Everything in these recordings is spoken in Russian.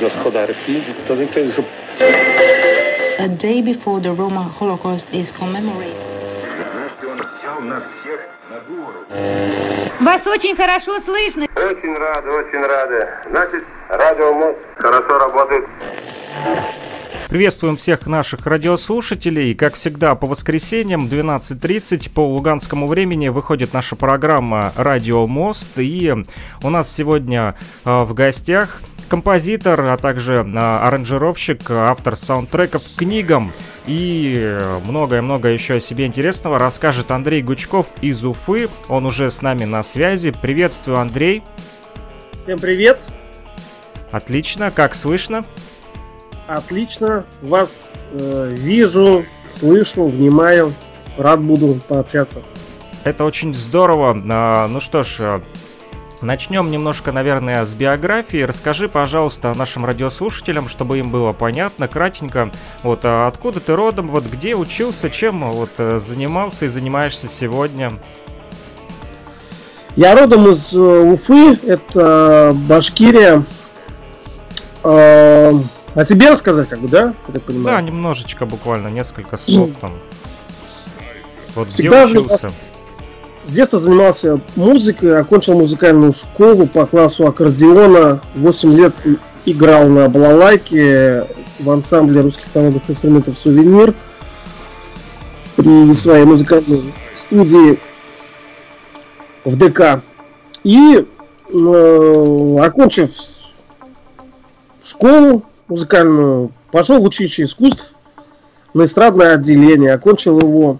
Gospodarki, to znaczy, że A day before the Roma Holocaust is commemorated. Вас очень хорошо слышно. Очень рады, очень рады. Значит, радио хорошо работает. Приветствуем всех наших радиослушателей. Как всегда, по воскресеньям 12.30 по луганскому времени выходит наша программа «Радио Мост». И у нас сегодня э, в гостях композитор, а также э, аранжировщик, автор саундтреков к книгам и многое-многое еще о себе интересного расскажет Андрей Гучков из Уфы. Он уже с нами на связи. Приветствую, Андрей. Всем привет. Отлично, как слышно? Отлично. Вас э, вижу, слышу, внимаю. Рад буду пообщаться. Это очень здорово. А, ну что ж, э, начнем немножко, наверное, с биографии. Расскажи, пожалуйста, нашим радиослушателям, чтобы им было понятно, кратенько, вот а откуда ты родом, вот где учился, чем вот э, занимался и занимаешься сегодня. Я родом из э, Уфы, это Башкирия. О себе рассказать, как бы, да? Я так понимаю. Да, немножечко, буквально, несколько слов там. Вот Всегда где учился? С детства занимался музыкой, окончил музыкальную школу по классу аккордеона. 8 лет играл на балалайке в ансамбле русских народных инструментов «Сувенир» при своей музыкальной студии в ДК. И э, окончив школу музыкальную, пошел в училище искусств на эстрадное отделение, окончил его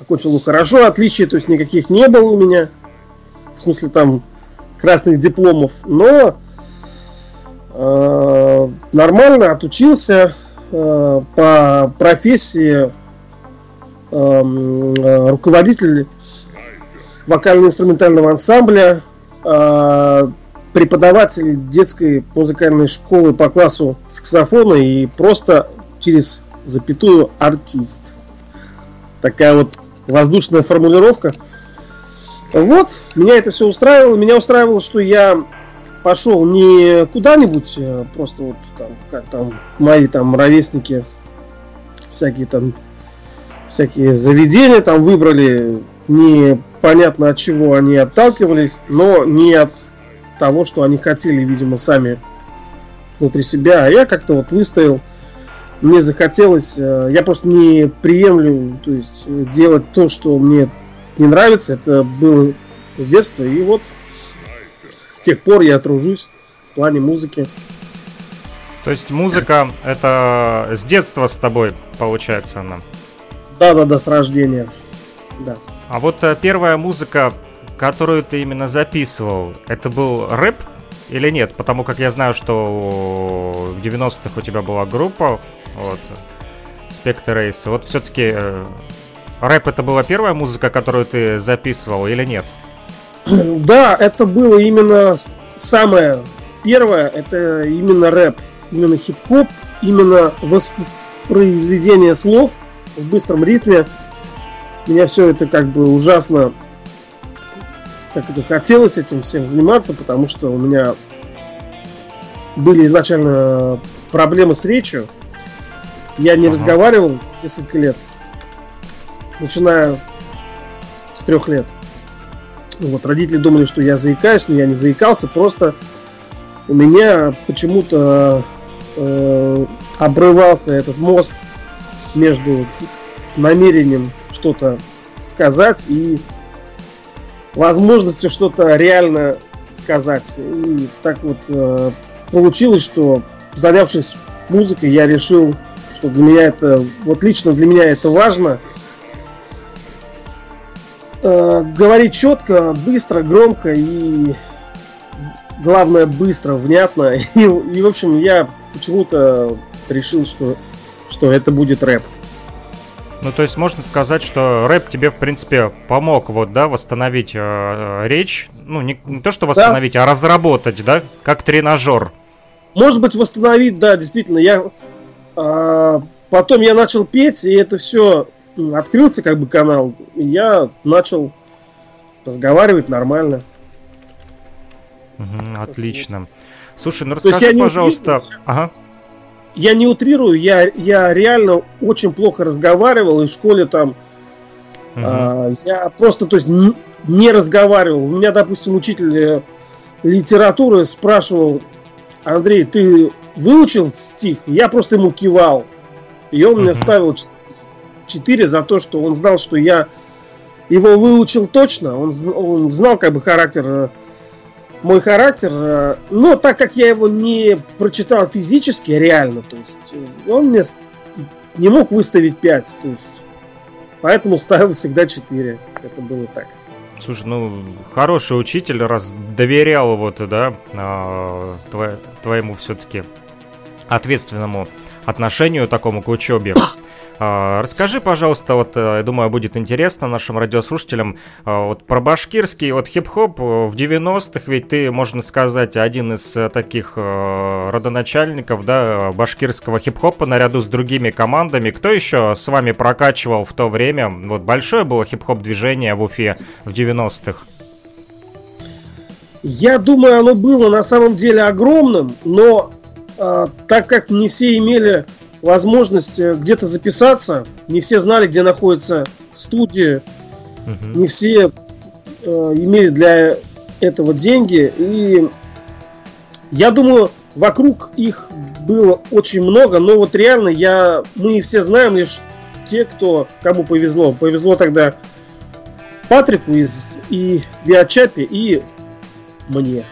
окончил его хорошо, отличий, то есть никаких не было у меня, в смысле там красных дипломов, но э, нормально отучился э, по профессии эм, э, руководитель вокально-инструментального ансамбля, э, преподаватель детской музыкальной школы по классу саксофона и просто через запятую артист. Такая вот воздушная формулировка. Вот, меня это все устраивало. Меня устраивало, что я пошел не куда-нибудь, а просто вот там, как там мои там ровесники, всякие там, всякие заведения там выбрали, непонятно от чего они отталкивались, но не от того, что они хотели, видимо, сами внутри себя. А я как-то вот выстоял мне захотелось, э, я просто не приемлю, то есть э, делать то, что мне не нравится, это было с детства, и вот с тех пор я тружусь в плане музыки. То есть музыка это с детства с тобой, получается она. Да-да-да, с рождения. Да. А вот э, первая музыка, которую ты именно записывал, это был рэп или нет? Потому как я знаю, что в 90-х у тебя была группа, вот, Spectre Race. Вот все-таки э, рэп это была первая музыка, которую ты записывал или нет? Да, это было именно самое первое, это именно рэп, именно хип-хоп, именно воспроизведение слов в быстром ритме. Меня все это как бы ужасно как это хотелось этим всем заниматься, потому что у меня были изначально проблемы с речью. Я не Ага. разговаривал несколько лет, начиная с трех лет. Вот, родители думали, что я заикаюсь, но я не заикался, просто у меня почему-то э, обрывался этот мост между намерением что-то сказать и возможностью что-то реально сказать. И так вот э, получилось, что занявшись музыкой, я решил, что для меня это, вот лично для меня это важно. Э, говорить четко, быстро, громко и главное быстро, внятно. И, и в общем, я почему-то решил, что, что это будет рэп. Ну, то есть можно сказать, что рэп тебе, в принципе, помог, вот, да, восстановить э, речь. Ну, не, не то, что восстановить, а разработать, да, как тренажер. Может быть, восстановить, да, действительно. Я а, потом я начал петь, и это все открылся как бы канал, и я начал разговаривать нормально. Мгм, отлично. Слушай, ну расскажи, не пожалуйста. утрирую, Ага. Я не утрирую, я, я реально очень плохо разговаривал, и в школе там Мгм. А, я просто, то есть, н- не разговаривал. У меня, допустим, учитель э, литературы спрашивал, Андрей, ты выучил стих? Я просто ему кивал. И он мне ставил 4 за то, что он знал, что я его выучил точно. Он, он знал как бы характер, э, мой характер. э, Но так как я его не прочитал физически, реально, то есть, э, он мне не мог выставить 5. То есть, Поэтому ставил всегда 4. Это было так. Слушай, ну, хороший учитель, раз доверял вот, да, а, тво- твоему все-таки ответственному отношению такому к учебе. А, Расскажи, пожалуйста, вот, э, я думаю, будет интересно нашим радиослушателям, а, вот про башкирский вот хип-хоп э, в 90-х, ведь ты, можно сказать, один из э, таких э, родоначальников, да, башкирского хип-хопа наряду с другими командами. Кто еще с вами прокачивал в то время? Вот большое было хип-хоп движение в Уфе в 90-х. Я думаю, оно было на самом деле огромным, но а, так как не все имели возможность э, где-то записаться, не все знали, где находится студия, Мгм. не все э, имели для этого деньги. И я думаю, вокруг их было очень много, но вот реально я, мы все знаем лишь те, кто, кому повезло. Повезло тогда Патрику из и Виачапи и мне.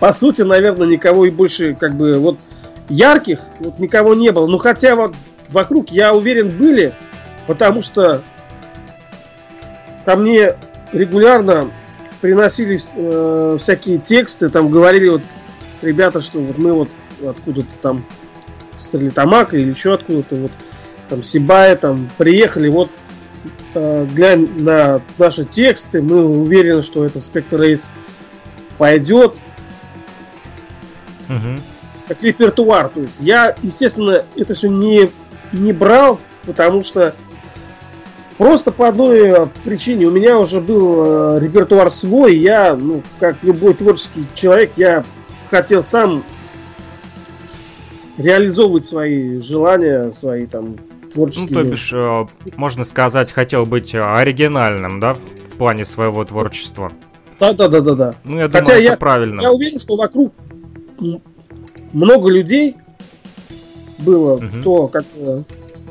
По сути, наверное, никого и больше, как бы, вот ярких вот никого не было. Ну, хотя вот вокруг, я уверен, были, потому что ко мне регулярно приносили э, всякие тексты, там говорили вот ребята, что вот мы вот откуда-то там Стрелитамака или еще откуда-то вот там Сибая там приехали, вот э, глянь на наши тексты, мы уверены, что это Спектр Рейс пойдет Мгм. Как репертуар. То есть я, естественно, это все не, не брал, потому что просто по одной э, причине у меня уже был э, репертуар свой. Я, ну, как любой творческий человек, я хотел сам реализовывать свои желания, свои там Ну, творческие. то бишь, э, можно сказать, хотел быть э, оригинальным, да, в плане своего творчества. Да, да, да, да, да. Ну, я Хотя думаю, я- это правильно. Я уверен, что вокруг много людей было, Мгм. кто как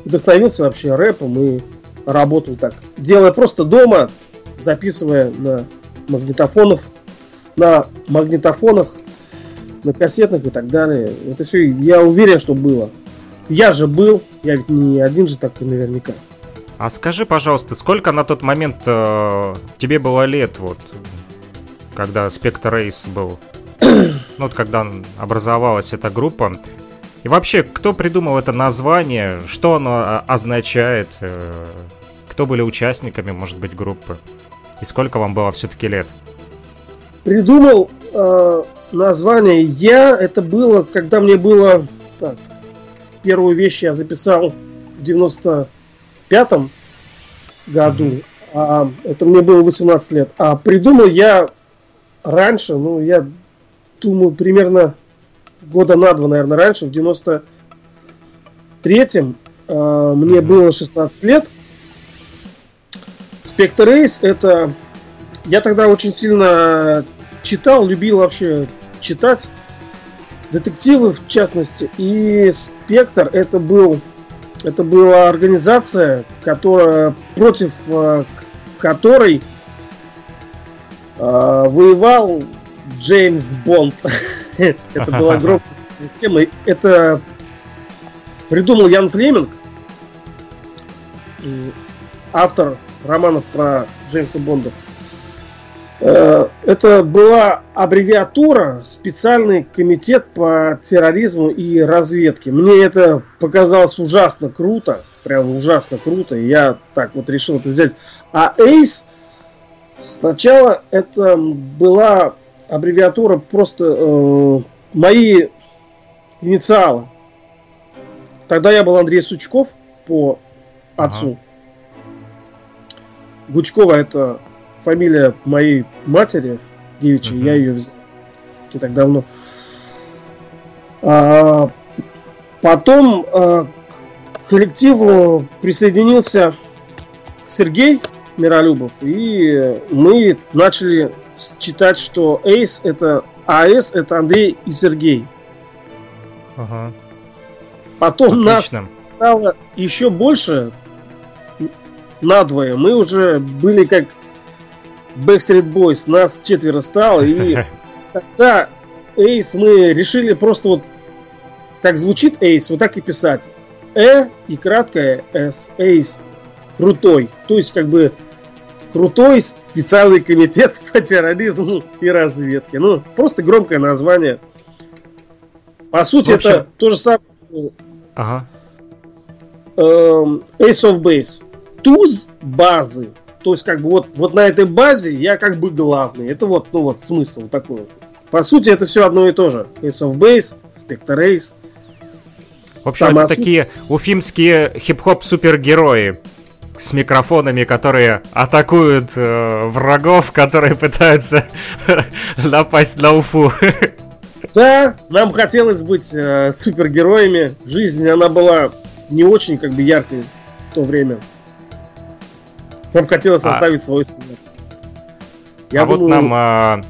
вдохновился вообще рэпом и работал так, делая просто дома, записывая на магнитофонов, на магнитофонах, на кассетных и так далее. Это все, я уверен, что было. Я же был, я ведь не один же такой наверняка. А скажи, пожалуйста, сколько на тот момент э, тебе было лет, вот, когда Спектр Рейс был? Ну, вот когда образовалась эта группа. И вообще, кто придумал это название? Что оно а, означает? э, кто были участниками, может быть, группы? И сколько вам было все-таки лет? придумал э, название я. Это было, когда мне было... Так, первую вещь я записал в 95-м году. А, это мне было 18 лет. А придумал я раньше, ну, я думаю, примерно года на два, наверное, раньше, в 93-м э, мне Мгм. было 16 лет. Спектр Рейс это я тогда очень сильно читал, любил вообще читать детективы в частности. И Спектр это был это была организация, которая против э, которой э, воевал Джеймс Бонд. Это была огромная тема. Это придумал Ян Флеминг, м, автор романов про Джеймса Бонда. Э, Это была аббревиатура специальный комитет по терроризму и разведке. Мне это показалось ужасно круто, прям ужасно круто. И я так вот решил это взять. А Ace сначала это была аббревиатура просто э, мои инициалы. Тогда я был Андрей Сучков по отцу. Гучкова это фамилия моей матери девичьей, Мгм. я ее взял. не так давно. А, потом а, к коллективу присоединился Сергей Миролюбов, и мы начали читать, что Эйс это АС это Андрей и Сергей. Ага. Потом Отлично. нас стало еще больше надвое. Мы уже были как Backstreet Boys, нас четверо стало, и тогда Эйс мы решили просто вот как звучит Эйс, вот так и писать. Э и краткое С. Эйс. Крутой. То есть как бы крутой специальный комитет по терроризму и разведке. Ну, просто громкое название. По сути, общем... это то же самое. Ага. Эм, Ace of Base. Туз базы. То есть, как бы вот, вот на этой базе я как бы главный. Это вот, ну вот смысл такой. По сути, это все одно и то же. Ace of Base, Spectre Ace. В общем, Сама это суть... такие уфимские хип-хоп супергерои с микрофонами, которые атакуют э, врагов, которые пытаются напасть на Уфу. Да, нам хотелось быть э, супергероями. Жизнь, она была не очень как бы яркой в то время. Нам хотелось а... оставить свой след. Я а думаю... вот нам а,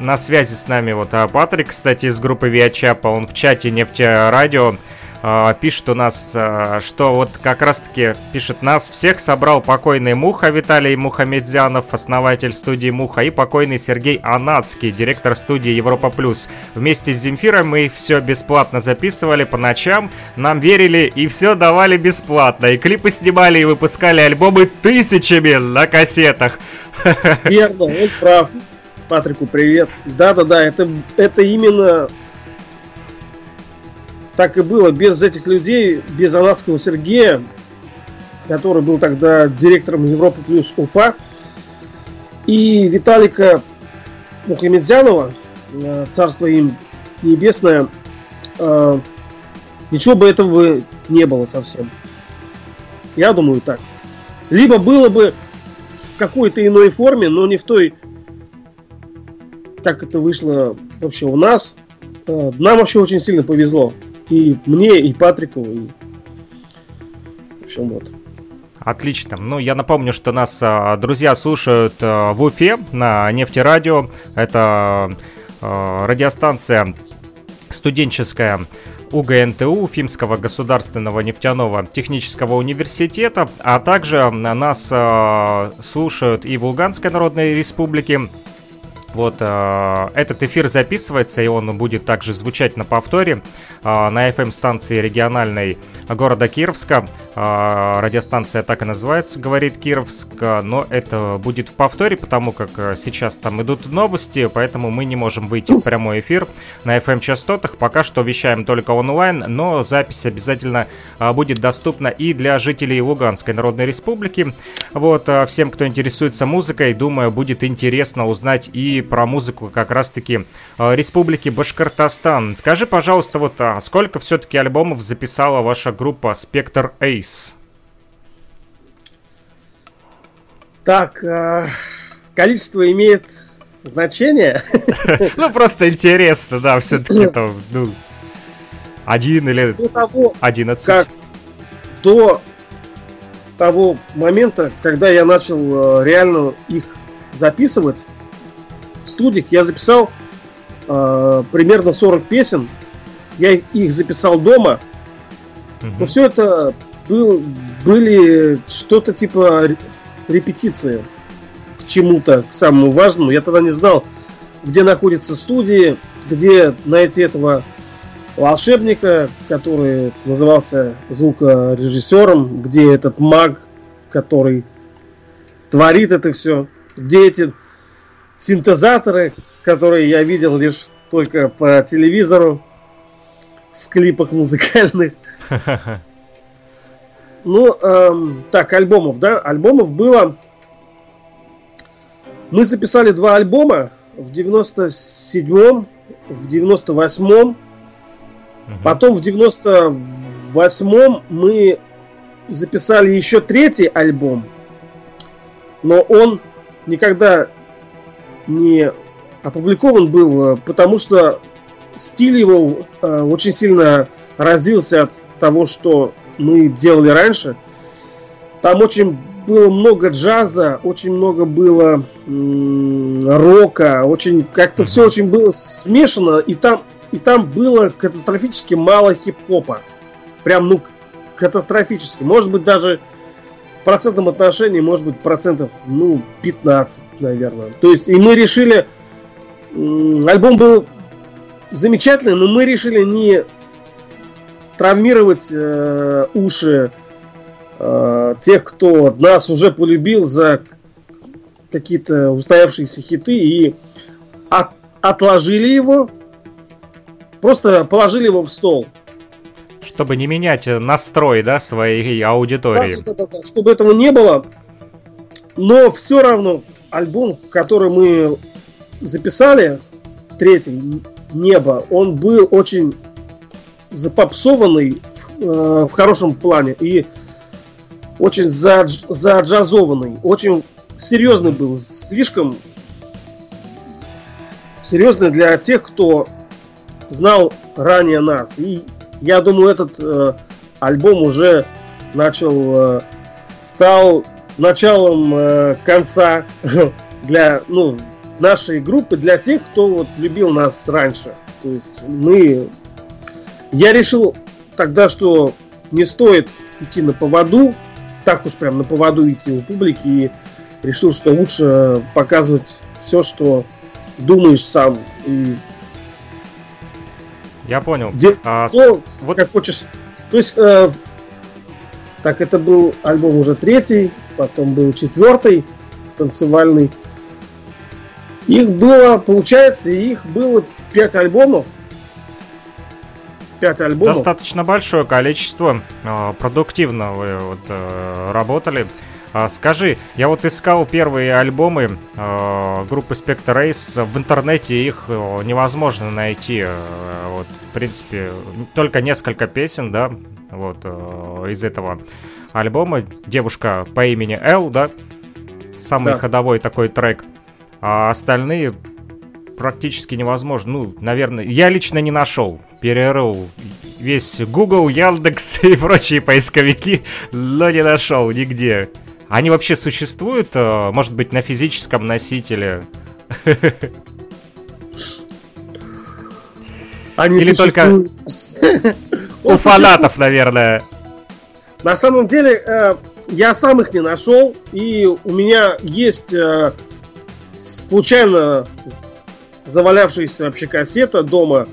на связи с нами вот а Патрик, кстати, из группы Виачапа, он в чате нефтерадио а, пишет у нас, а, что вот как раз-таки пишет нас всех собрал покойный Муха Виталий Мухамедзянов, основатель студии Муха, и покойный Сергей Анацкий, директор студии Европа Плюс. Вместе с Земфиром мы все бесплатно записывали по ночам, нам верили и все давали бесплатно, и клипы снимали и выпускали альбомы тысячами на кассетах. Верно, он прав. Патрику привет. Да-да-да, это, это именно так и было. Без этих людей, без Анатского Сергея, который был тогда директором Европы плюс Уфа, и Виталика Мухамедзянова, э, царство им небесное, э, ничего бы этого бы не было совсем. Я думаю так. Либо было бы в какой-то иной форме, но не в той, как это вышло вообще у нас. Э, нам вообще очень сильно повезло. И мне, и Патрику, и... В общем, вот. Отлично. Ну, я напомню, что нас а, друзья слушают а, в Уфе на нефтерадио. Это а, радиостанция студенческая УГНТУ, Уфимского государственного нефтяного технического университета, а также нас слушают и в Луганской Народной Республике, вот э, этот эфир записывается, и он будет также звучать на повторе э, на FM-станции региональной города Кировска. Э, радиостанция так и называется, говорит Кировск, но это будет в повторе, потому как э, сейчас там идут новости, поэтому мы не можем выйти в прямой эфир на FM-частотах. Пока что вещаем только онлайн, но запись обязательно э, будет доступна и для жителей Луганской Народной Республики. Вот, э, всем, кто интересуется музыкой, думаю, будет интересно узнать и про музыку как раз-таки э, Республики Башкортостан. Скажи, пожалуйста, вот а сколько все-таки альбомов записала ваша группа Spectre Ace? Так, э, количество имеет значение? Ну, просто интересно, да, все-таки это, ну, один или одиннадцать. Как до того момента, когда я начал э, реально их записывать, студиях я записал э, примерно 40 песен. Я их записал дома. Угу. Но все это был, были что-то типа репетиции к чему-то, к самому важному. Я тогда не знал, где находятся студии, где найти этого волшебника, который назывался звукорежиссером, где этот маг, который творит это все, где эти синтезаторы, которые я видел лишь только по телевизору, в клипах музыкальных. Ну, эм, так, альбомов, да? Альбомов было... Мы записали два альбома в 97-м, в 98-м. Угу. Потом в 98-м мы записали еще третий альбом. Но он никогда не опубликован был, э, потому что стиль его э, очень сильно разился от того, что мы делали раньше. Там очень было много джаза, очень много было м- рока, очень как-то все очень было смешано, и там и там было катастрофически мало хип-хопа. Прям, ну, катастрофически. Может быть, даже в процентном отношении, может быть, процентов, ну, 15, наверное. То есть, и мы решили, альбом был замечательный, но мы решили не травмировать э, уши э, тех, кто нас уже полюбил за какие-то устоявшиеся хиты и от, отложили его, просто положили его в стол. Чтобы не менять настрой, да, своей аудитории. Да, да, да, да, чтобы этого не было. Но все равно альбом, который мы записали, третий, «Небо», он был очень запопсованный э, в хорошем плане и очень задж, заджазованный, очень серьезный был, слишком серьезный для тех, кто знал ранее нас. И я думаю, этот э, альбом уже начал, э, стал началом э, конца для ну, нашей группы, для тех, кто вот любил нас раньше. То есть мы... Я решил тогда, что не стоит идти на поводу, так уж прям на поводу идти у публики, и решил, что лучше показывать все, что думаешь сам. И я понял. Где, а, ну, вот... как хочешь. То есть, э, так, это был альбом уже третий, потом был четвертый, танцевальный. Их было, получается, их было пять альбомов. Пять альбомов. Достаточно большое количество. Э, продуктивно вы вот, э, работали. А, скажи, я вот искал первые альбомы э, группы Spectre Race в интернете, их э, невозможно найти. Э, вот, в принципе, только несколько песен, да, вот э, из этого альбома. Девушка по имени Эл, да, самый да. ходовой такой трек. А остальные практически невозможно. Ну, наверное, я лично не нашел. Перерыл весь Google, Яндекс и прочие поисковики, но не нашел нигде. Они вообще существуют, э, может быть, на физическом носителе? Они Или только у фанатов, наверное. На самом деле, э, я сам их не нашел, и у меня есть э, случайно завалявшаяся вообще кассета дома.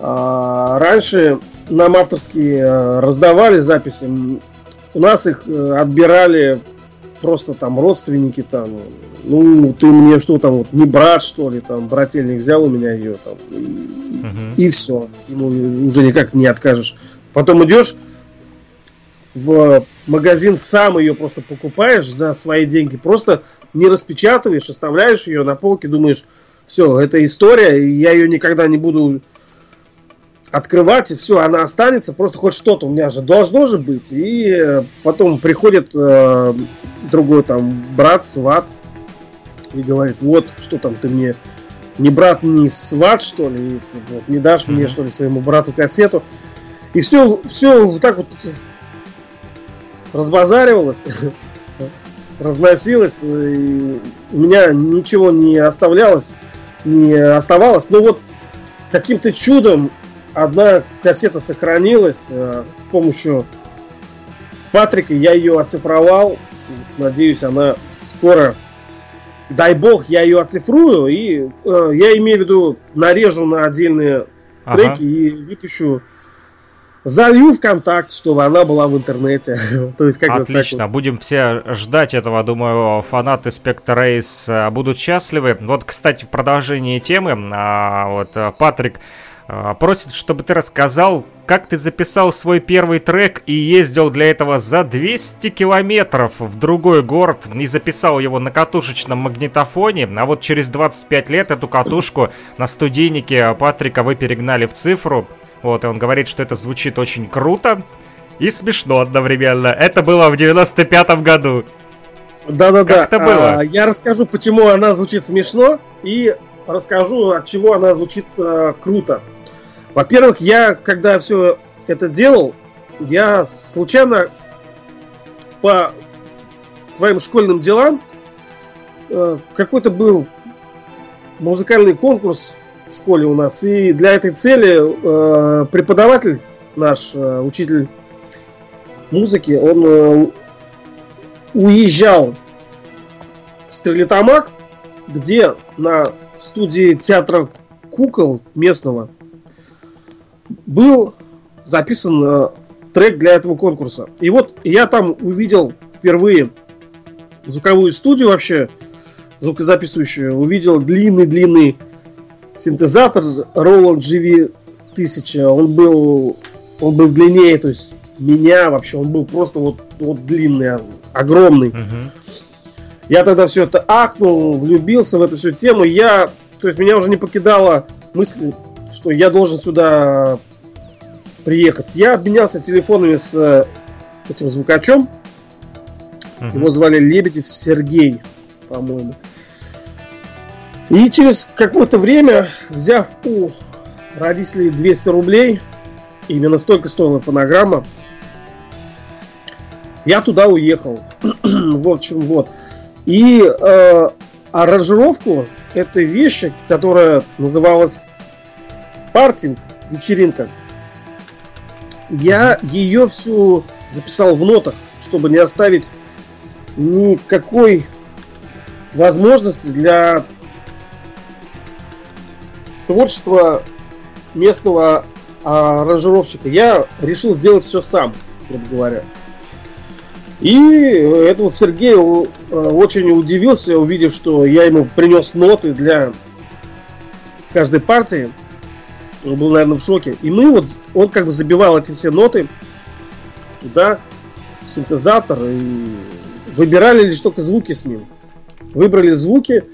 А, раньше нам авторские раздавали записи у нас их э, отбирали просто там родственники там, ну, ты мне что там, вот, не брат, что ли, там, брательник взял у меня ее там, и, uh-huh. и все, ему уже никак не откажешь. Потом идешь в магазин, сам ее просто покупаешь за свои деньги, просто не распечатываешь, оставляешь ее на полке, думаешь, все, это история, я ее никогда не буду открывать, и все, она останется, просто хоть что-то у меня же должно же быть. И э, потом приходит э, другой там брат, сват, и говорит, вот, что там ты мне, не брат, не сват, что ли, вот, не дашь mm-hmm. мне, что ли, своему брату кассету. И все, все вот так вот разбазаривалось, разносилось, и у меня ничего не оставлялось, не оставалось. Но вот каким-то чудом одна кассета сохранилась э, с помощью Патрика. Я ее оцифровал. Надеюсь, она скоро, дай бог, я ее оцифрую. И э, я имею в виду, нарежу на отдельные ага. треки и выпущу залью в контакт, чтобы она была в интернете. То есть, как Отлично, вот будем все ждать этого, думаю, фанаты Spectre Race э, будут счастливы. Вот, кстати, в продолжении темы, а, вот э, Патрик просит, чтобы ты рассказал, как ты записал свой первый трек и ездил для этого за 200 километров в другой город и записал его на катушечном магнитофоне, а вот через 25 лет эту катушку на студийнике Патрика вы перегнали в цифру. Вот, и он говорит, что это звучит очень круто и смешно одновременно. Это было в 95-м году. Да-да-да. Как это было? А, я расскажу, почему она звучит смешно, и расскажу, от чего она звучит а, круто. Во-первых, я, когда все это делал, я случайно по своим школьным делам э, какой-то был музыкальный конкурс в школе у нас, и для этой цели э, преподаватель наш, э, учитель музыки, он э, уезжал в Стерлитамак, где на студии театра кукол местного был записан э, трек для этого конкурса. И вот я там увидел впервые звуковую студию вообще, звукозаписывающую, увидел длинный-длинный синтезатор Roland GV1000. Он был, он был длиннее, то есть меня вообще, он был просто вот, вот длинный, огромный. Мгм. Я тогда все это ахнул, влюбился в эту всю тему. Я, то есть меня уже не покидала мысль, что я должен сюда приехать. Я обменялся телефонами с э, этим звукачом. Мгм. Его звали Лебедев Сергей, по-моему. И через какое-то время, взяв у родителей 200 рублей, именно столько стоила фонограмма, я туда уехал. в общем, вот. И э, аранжировку этой вещи, которая называлась партинг, вечеринка, я ее всю записал в нотах, чтобы не оставить никакой возможности для творчества местного аранжировщика. Я решил сделать все сам, грубо говоря. И это вот Сергей э, очень удивился, увидев, что я ему принес ноты для каждой партии. Он был, наверное, в шоке. И мы вот, он как бы забивал эти все ноты туда, в синтезатор, и выбирали лишь только звуки с ним. Выбрали звуки,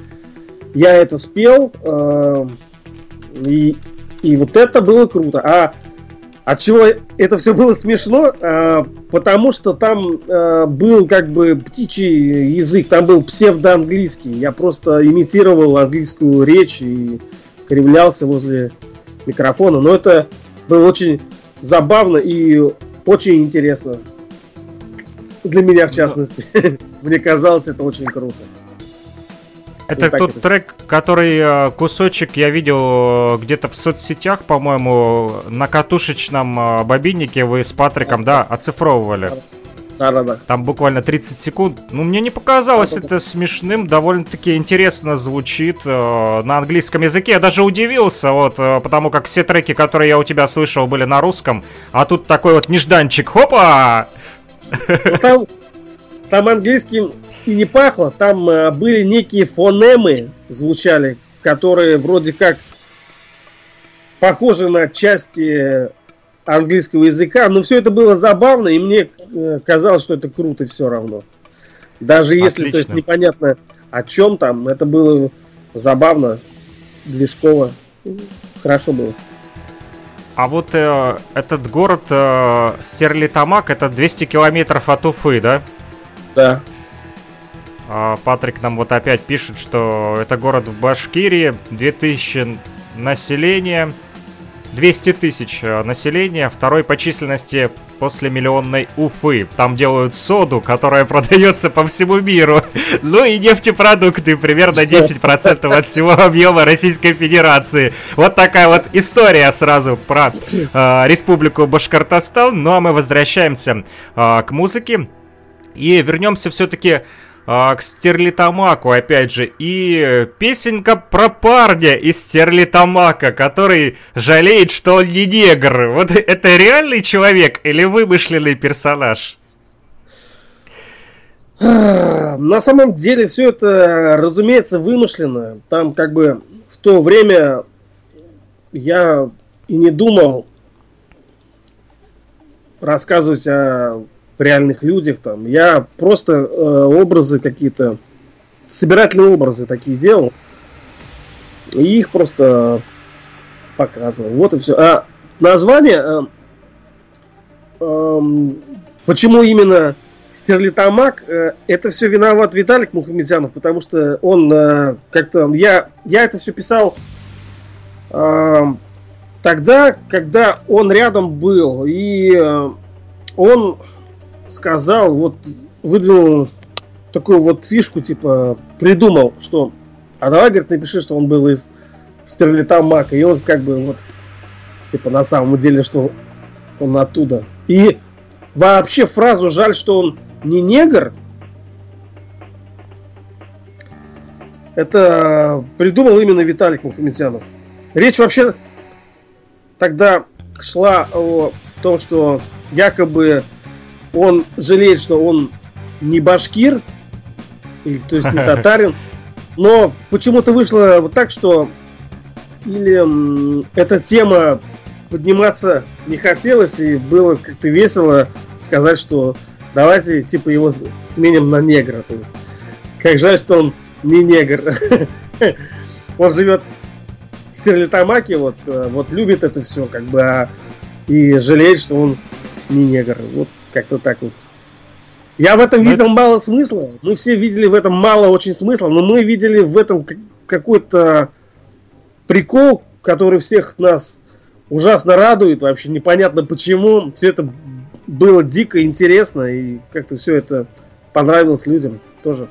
я это спел, э, и, и вот это было круто. А от чего это все было смешно? А, потому что там а, был как бы птичий язык, там был псевдоанглийский. Я просто имитировал английскую речь и кривлялся возле микрофона. Но это было очень забавно и очень интересно. Для меня, в частности. Мне казалось, это очень круто. Это Вот тот это трек, который э, кусочек я видел э, где-то в соцсетях, по-моему, на катушечном э, бобиннике вы с Патриком, да, оцифровывали. Да-да-да. Там буквально 30 секунд. Ну, мне не показалось Да-да-да. это смешным, довольно-таки интересно звучит э, на английском языке. Я даже удивился, вот, э, потому как все треки, которые я у тебя слышал, были на русском, а тут такой вот нежданчик, хопа! Ну, там, там английским и не пахло, там э, были некие фонемы звучали, которые вроде как похожи на части английского языка, но все это было забавно, и мне э, казалось, что это круто все равно. Даже если, то есть, непонятно о чем там, это было забавно, движково, хорошо было. А вот э, этот город э, Стерлитамак, это 200 километров от Уфы, да? Да. А, Патрик нам вот опять пишет, что это город в Башкирии, 2000 населения, 200 тысяч э, населения, второй по численности после миллионной Уфы. Там делают соду, которая продается по всему миру. Ну и нефтепродукты, примерно 10% от всего объема Российской Федерации. Вот такая вот история сразу про э, Республику Башкортостан. Ну а мы возвращаемся э, к музыке. И вернемся все-таки к Стерлитамаку, опять же. И песенка про парня из Стерлитамака, который жалеет, что он не негр. Вот это реальный человек или вымышленный персонаж? На самом деле все это, разумеется, вымышленно. Там как бы в то время я и не думал рассказывать о реальных людях там. Я просто э, образы какие-то, собирательные образы такие делал. И их просто показывал. Вот и все. А название, э, эм, почему именно Стерлитамак, э, это все виноват Виталик Мухамедзянов, потому что он э, как-то... Я, я это все писал э, тогда, когда он рядом был, и э, он сказал, вот выдвинул такую вот фишку, типа, придумал, что а давай, говорит, напиши, что он был из Стерлитамака, и он как бы вот, типа, на самом деле, что он оттуда. И вообще фразу «жаль, что он не негр», это придумал именно Виталик Мухаметьянов. Речь вообще тогда шла о том, что якобы он жалеет, что он не башкир, или, то есть не татарин, но почему-то вышло вот так, что или эта тема подниматься не хотелось, и было как-то весело сказать, что давайте типа его сменим на негра. То есть, как жаль, что он не негр. Он живет в Стерлитамаке, вот, э, вот любит это все, как бы, а, и жалеет, что он не негр. Вот как-то так вот. Я в этом но видел это... мало смысла. Мы все видели в этом мало очень смысла, но мы видели в этом какой-то прикол, который всех нас ужасно радует, вообще непонятно почему. Все это было дико интересно, и как-то все это понравилось людям тоже.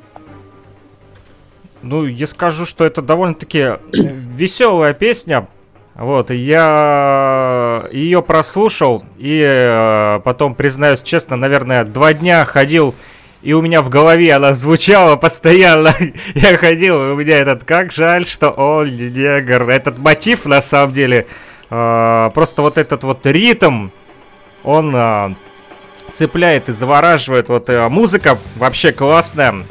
Ну, я скажу, что это довольно-таки веселая песня. Вот, я ее прослушал, и э, потом, признаюсь честно, наверное, два дня ходил, и у меня в голове она звучала постоянно. я ходил, и у меня этот, как жаль, что он негр. Этот мотив, на самом деле, э, просто вот этот вот ритм, он э, цепляет и завораживает. Вот музыка вообще классная.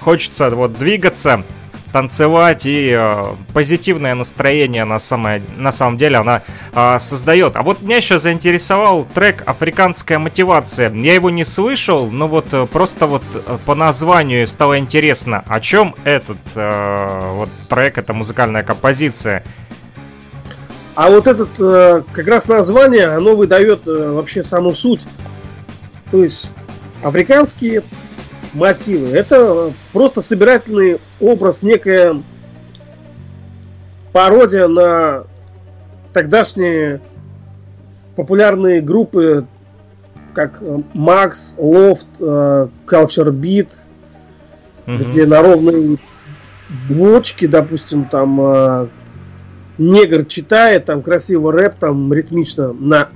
Хочется вот двигаться танцевать и э, позитивное настроение на, самое, на самом деле она э, создает. А вот меня еще заинтересовал трек «Африканская мотивация». Я его не слышал, но вот э, просто вот э, по названию стало интересно, о чем этот э, вот трек, эта музыкальная композиция. А вот этот э, как раз название, оно выдает э, вообще саму суть. То есть африканские мотивы. Это просто собирательный образ, некая пародия на тогдашние популярные группы, как Макс, Лофт, Culture Beat, угу. где на ровной бочке, допустим, там э, негр читает, там красиво рэп, там ритмично на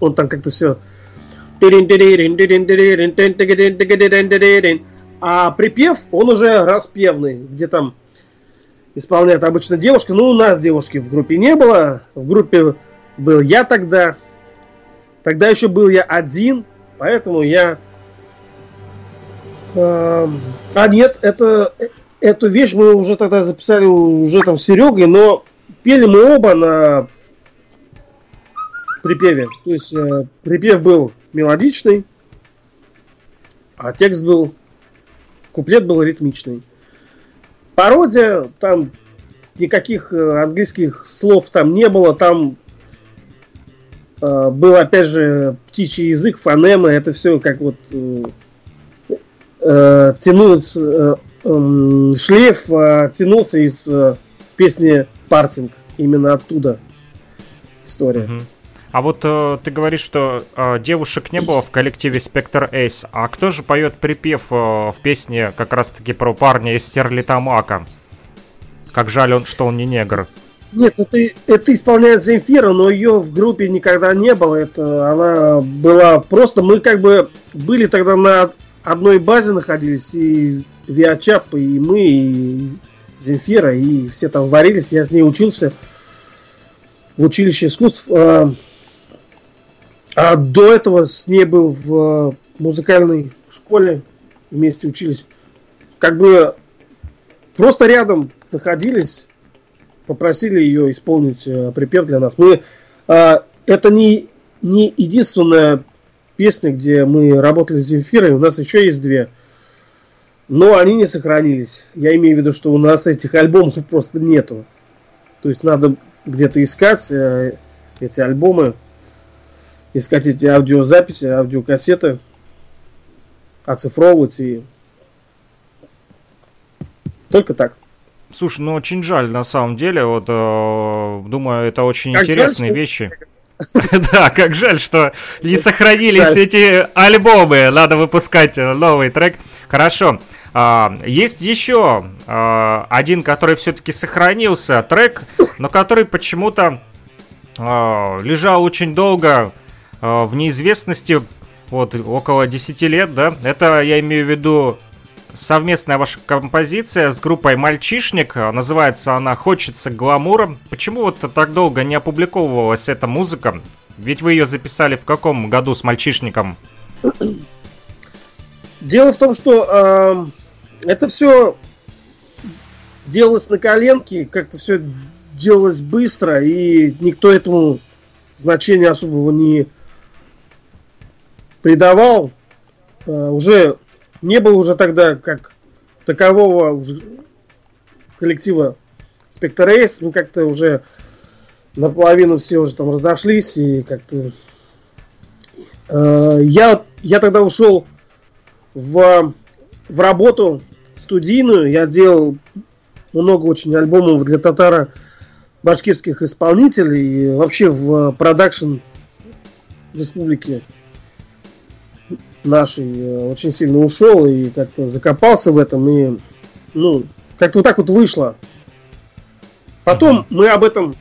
он там как-то все а припев, он уже распевный, где там исполняет обычно девушка. Ну, у нас девушки в группе не было. В группе был я тогда. Тогда еще был я один, поэтому я... А нет, это, эту вещь мы уже тогда записали уже там с Серегой, но пели мы оба на припеве. То есть э, припев был мелодичный, а текст был, куплет был ритмичный. Пародия, там никаких э, английских слов там не было, там э, был опять же птичий язык, фонемы, это все как вот э, э, тянулось, э, э, шлейф э, тянулся из э, песни Партинг, именно оттуда история. Mm-hmm. А вот э, ты говоришь, что э, девушек не было в коллективе Spectre Ace. А кто же поет припев э, в песне как раз-таки про парня из Стерлитамака? Как жаль, он, что он не негр. Нет, это, это исполняет Земфира, но ее в группе никогда не было. Это она была просто... Мы как бы были тогда на одной базе находились, и Виачап, и мы, и Земфира, и все там варились. Я с ней учился в училище искусств. А, до этого с ней был в э, музыкальной школе, вместе учились. Как бы просто рядом находились, попросили ее исполнить э, припев для нас. Мы, э, это не, не единственная песня, где мы работали с Земфирой, у нас еще есть две. Но они не сохранились. Я имею в виду, что у нас этих альбомов просто нету. То есть надо где-то искать эти альбомы искать эти аудиозаписи, аудиокассеты, оцифровывать и только так. Слушай, ну очень жаль на самом деле. Вот э, думаю, это очень Как интересные жаль, вещи. Да, как жаль, что не сохранились эти альбомы. Надо выпускать э, новый трек. Хорошо. А, Есть еще а, один, который все-таки сохранился, трек, но который почему-то а, лежал очень долго в неизвестности, вот около 10 лет, да. Это я имею в виду совместная ваша композиция с группой Мальчишник. А, Называется она «Хочется гламура». Почему вот так долго не опубликовывалась эта музыка? Ведь вы ее записали в каком году с Мальчишником? Дело в том, что эм, это все делалось на коленке, как-то все делалось быстро, и никто этому значения особого не придавал. Э, уже не было уже тогда как такового уже коллектива Spectre Ace. Мы как-то уже наполовину все уже там разошлись, и как-то... э, я, я тогда ушел в, в работу студийную. Я делал много очень альбомов для татаро башкирских исполнителей. И вообще в продакшн республики нашей э, очень сильно ушел и как-то закопался в этом. И, ну, как-то вот так вот вышло. Потом мы об этом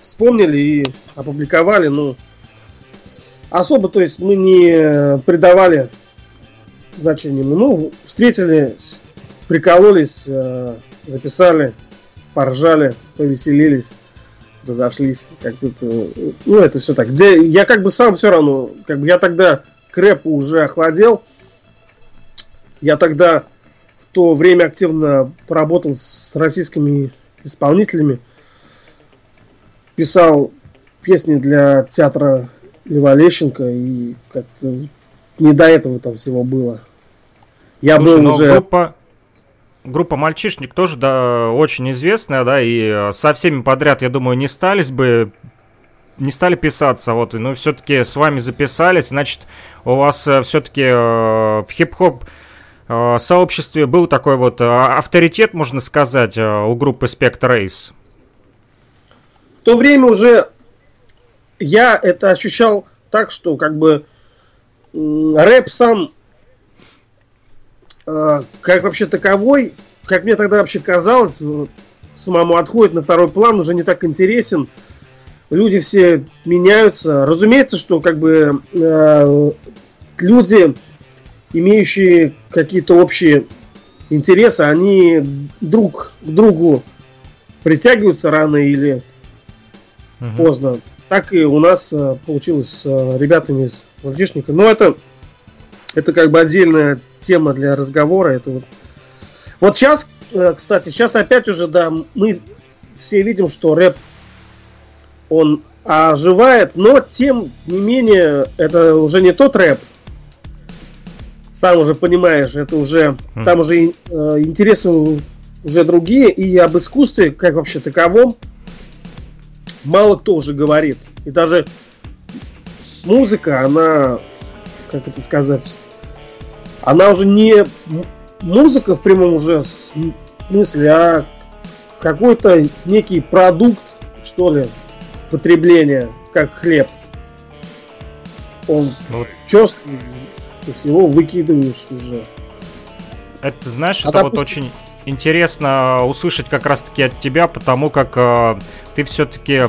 вспомнили и опубликовали, но особо, то есть, мы не придавали значением. Ну, встретились, прикололись, э, записали, поржали, повеселились, разошлись. Как бы это, ну, это все так. Да, я как бы сам все равно, как бы я тогда к рэпу уже охладел. Я тогда в то время активно поработал с российскими исполнителями. Писал песни для театра Льва Лещенко и как-то не до этого там всего было. Я Слушай, был ну, уже... группа, группа Мальчишник тоже да, очень известная, да, и э, со всеми подряд, я думаю, не стались бы не стали писаться, вот, но все-таки с вами записались, значит, у вас все-таки в хип-хоп э, сообществе был такой вот э, авторитет, можно сказать, э, у группы Spectre Race. В то время уже я это ощущал так, что как бы рэп сам э, как вообще таковой, как мне тогда вообще казалось, э, самому отходит на второй план, уже не так интересен. Люди все меняются. Разумеется, что как бы э, люди, имеющие какие-то общие интересы, они друг к другу притягиваются рано или Мгм. поздно. Так и у нас э, получилось с э, ребятами из мальчишника. Но это, это как бы отдельная тема для разговора. Это вот. вот сейчас, э, кстати, сейчас опять уже, да, мы все видим, что рэп он оживает, но тем не менее это уже не тот рэп. Сам уже понимаешь, это уже Мгм. там уже э, интересы уже другие и об искусстве как вообще таковом мало кто уже говорит. И даже музыка, она, как это сказать, она уже не музыка в прямом уже смысле, а какой-то некий продукт, что ли, потребления, как хлеб. Он Ну вот черствый, то есть его выкидываешь уже. Это, знаешь, А это вот допустим- очень интересно услышать как раз-таки от тебя, потому как э, ты все-таки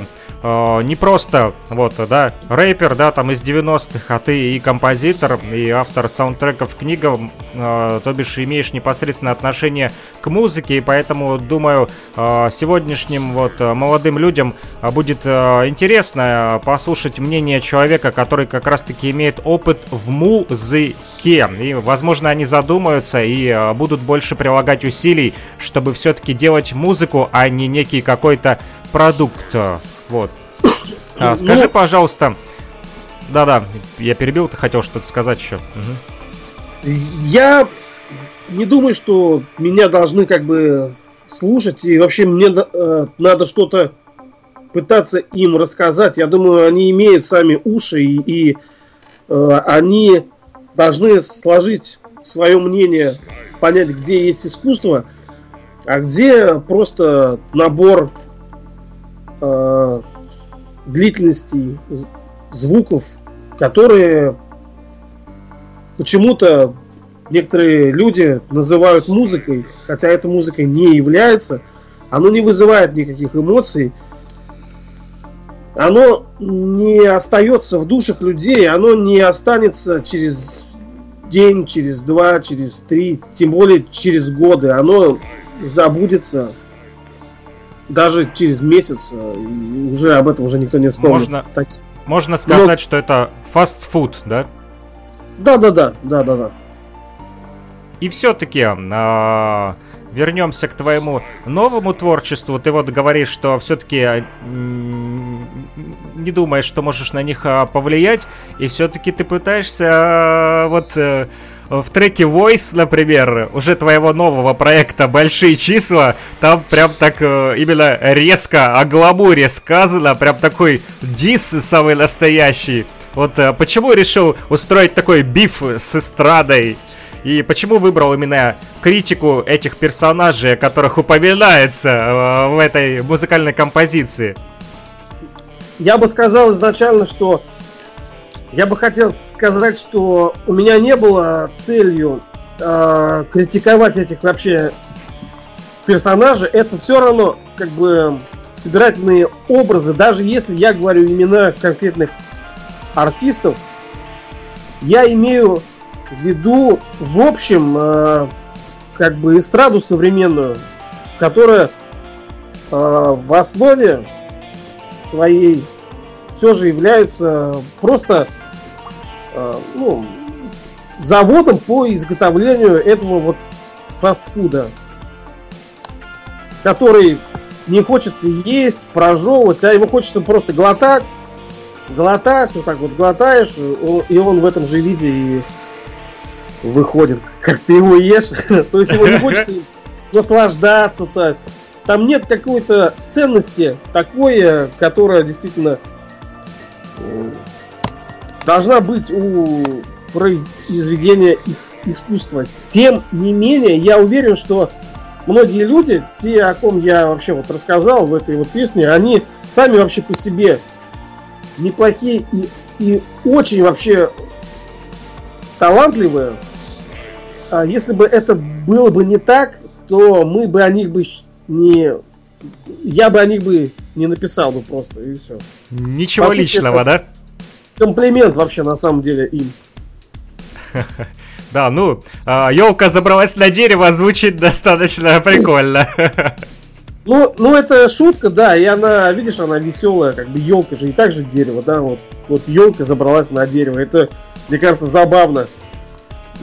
не просто вот, да, рэпер, да, там из 90-х, а ты и композитор, и автор саундтреков книгам, э, то бишь имеешь непосредственное отношение к музыке, и поэтому, думаю, э, сегодняшним вот э, молодым людям э, будет э, интересно э, послушать мнение человека, который как раз-таки имеет опыт в музыке. И, возможно, они задумаются и э, будут больше прилагать усилий, чтобы все-таки делать музыку, а не некий какой-то продукт. Вот. А, Ну, скажи, пожалуйста. Да-да, я перебил, ты хотел что-то сказать еще. Мгм. Я не думаю, что меня должны как бы слушать, и вообще мне э, надо что-то пытаться им рассказать. Я думаю, они имеют сами уши и, и э, они должны сложить свое мнение, понять, где есть искусство, а где просто набор э, длительности звуков, которые почему-то некоторые люди называют музыкой, хотя эта музыкой не является, оно не вызывает никаких эмоций, оно не остается в душах людей, оно не останется через день, через два, через три, тем более через годы. Оно забудется даже через месяц, и уже об этом уже никто не вспомнит. Можно, так... можно сказать, Но... что это фастфуд, да? Да, да, да, да, да, да. И все-таки а, вернемся к твоему новому творчеству. Ты вот говоришь, что все-таки а, не думаешь, что можешь на них а, повлиять, и все-таки ты пытаешься а, вот э, в треке Voice, например, уже твоего нового проекта «Большие числа», там прям так э, именно резко о гламуре сказано, прям такой дис самый настоящий. Вот э, почему решил устроить такой биф с эстрадой? И почему выбрал именно критику этих персонажей, о которых упоминается э, в этой музыкальной композиции? Я бы сказал изначально, что я бы хотел сказать, что у меня не было целью э, критиковать этих вообще персонажей. Это все равно как бы собирательные образы. Даже если я говорю имена конкретных артистов, я имею в виду, в общем, э, как бы эстраду современную, которая э, в основе своей все же является просто ну, заводом по изготовлению этого вот фастфуда, который не хочется есть, прожевывать, а его хочется просто глотать, глотать, вот так вот глотаешь, и он в этом же виде и выходит, как ты его ешь. То есть его не хочется наслаждаться так. Там нет какой-то ценности такой, которая действительно э, должна быть у произведения из искусства. Тем не менее, я уверен, что многие люди, те, о ком я вообще вот рассказал в этой вот песне, они сами вообще по себе неплохие и, и очень вообще талантливые. А если бы это было бы не так, то мы бы о них бы не... Я бы о них бы не написал бы просто, и все. Ничего По личного, сути, да? Комплимент вообще на самом деле им. Да, ну, елка забралась на дерево, звучит достаточно прикольно. Ну, ну, это шутка, да, и она, видишь, она веселая, как бы елка же и так же дерево, да, вот, вот елка забралась на дерево. Это, мне кажется, забавно.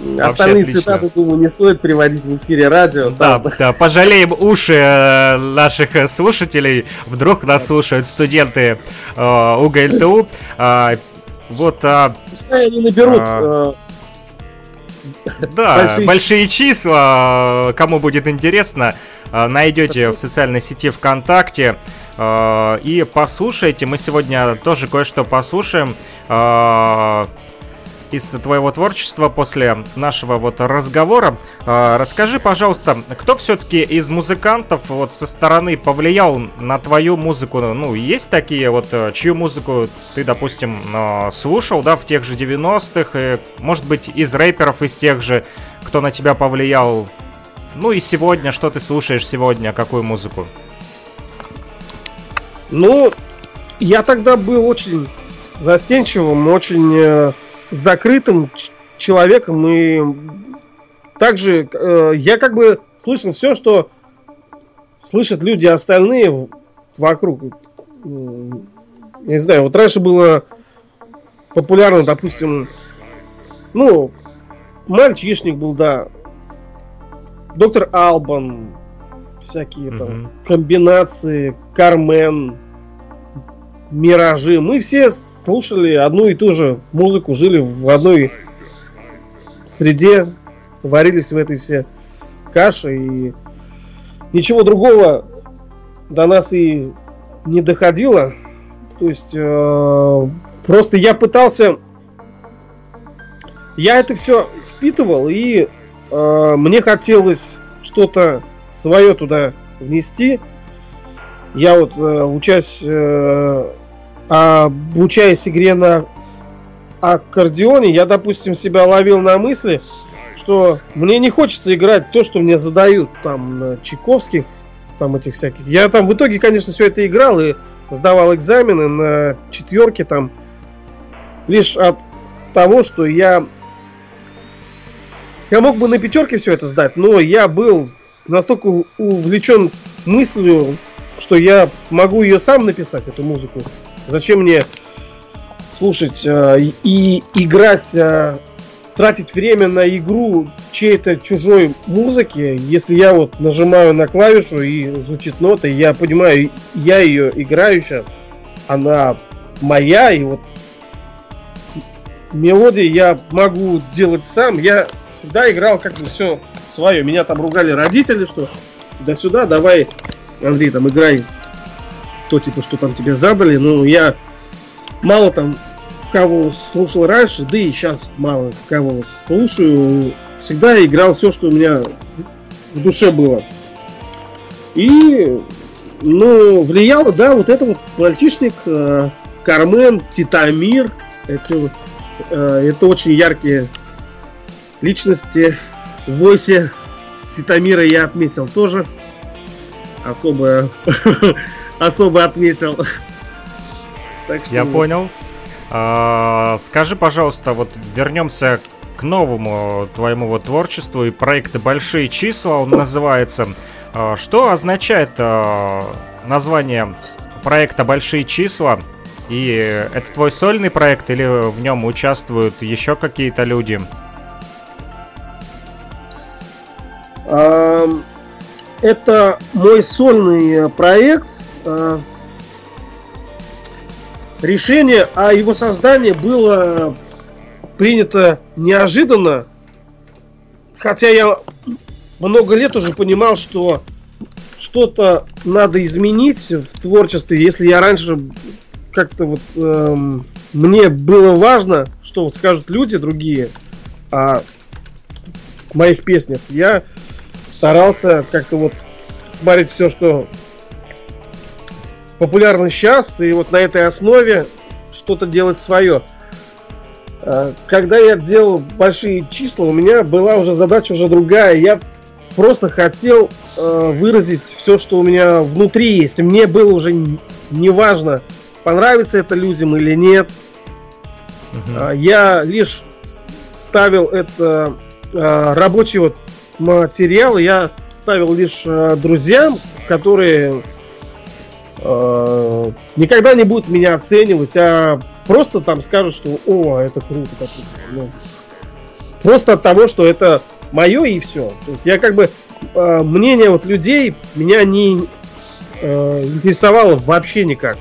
Вообще Остальные отлично. цитаты, думаю, не стоит приводить в эфире радио. Да, да, да пожалеем уши э, наших слушателей. Вдруг нас слушают студенты э, УГЛТУ. Э, вот... Э, Пускай они наберут... Э, да, большие... большие числа. Кому будет интересно, э, найдете в социальной сети ВКонтакте э, и послушайте. Мы сегодня тоже кое-что послушаем из твоего творчества после нашего вот разговора. А, расскажи, пожалуйста, кто все-таки из музыкантов вот со стороны повлиял на твою музыку? Ну, есть такие вот, э, чью музыку ты, допустим, э, слушал, да, в тех же 90-х, может быть, из рэперов, из тех же, кто на тебя повлиял? Ну и сегодня, что ты слушаешь сегодня, какую музыку? Ну, я тогда был очень застенчивым, очень закрытым человеком и также э, я как бы слышал все, что слышат люди остальные вокруг. Я не знаю, вот раньше было популярно, допустим, ну, мальчишник был, да, доктор Албан, всякие там mm-hmm. комбинации, Кармен, миражи. Мы все слушали одну и ту же музыку, жили в одной среде, варились в этой все каше и ничего другого до нас и не доходило. То есть э, просто я пытался, я это все впитывал и э, мне хотелось что-то свое туда внести. Я вот э, учась, э, обучаясь игре на аккордеоне, я, допустим, себя ловил на мысли, что мне не хочется играть то, что мне задают там на Чайковских, там этих всяких. Я там в итоге, конечно, все это играл и сдавал экзамены на четверке там лишь от того, что я я мог бы на пятерке все это сдать, но я был настолько увлечен мыслью, что я могу ее сам написать, эту музыку. Зачем мне слушать э, и играть, э, тратить время на игру чьей-то чужой музыки, если я вот нажимаю на клавишу и звучит нота, и я понимаю, я ее играю сейчас, она моя, и вот мелодии я могу делать сам. Я всегда играл как бы все свое. Меня там ругали родители, что да сюда, давай, Андрей, там играй то, типа, что там тебе задали. Ну, я мало там кого слушал раньше, да и сейчас мало кого слушаю. Всегда играл все, что у меня в душе было. И, ну, влияло, да, вот это вот мальчишник, э, Кармен, Титамир. Это, э, это очень яркие личности. В войсе Титамира я отметил тоже. Особо, особо отметил. Так что... Я понял. А, скажи, пожалуйста, вот вернемся к новому твоему вот творчеству и проекты «Большие числа» он называется. А, что означает а, название проекта «Большие числа»? И это твой сольный проект или в нем участвуют еще какие-то люди? Это мой сольный проект. Решение о его создании было принято неожиданно. Хотя я много лет уже понимал, что что-то надо изменить в творчестве. Если я раньше как-то вот эм, мне было важно, что вот скажут люди другие о моих песнях, я старался как-то вот смотреть все, что популярно сейчас, и вот на этой основе что-то делать свое. А, когда я делал большие числа, у меня была уже задача уже другая. Я просто хотел э, выразить все, что у меня внутри есть. Мне было уже не важно, понравится это людям или нет. Uh-huh. Я лишь ставил это э, рабочий вот материал, я ставил лишь э, друзьям, которые э, никогда не будут меня оценивать, а просто там скажут, что о, это круто, как ну, Просто от того, что это мое и все. То есть я как бы э, мнение вот людей меня не э, интересовало вообще никак.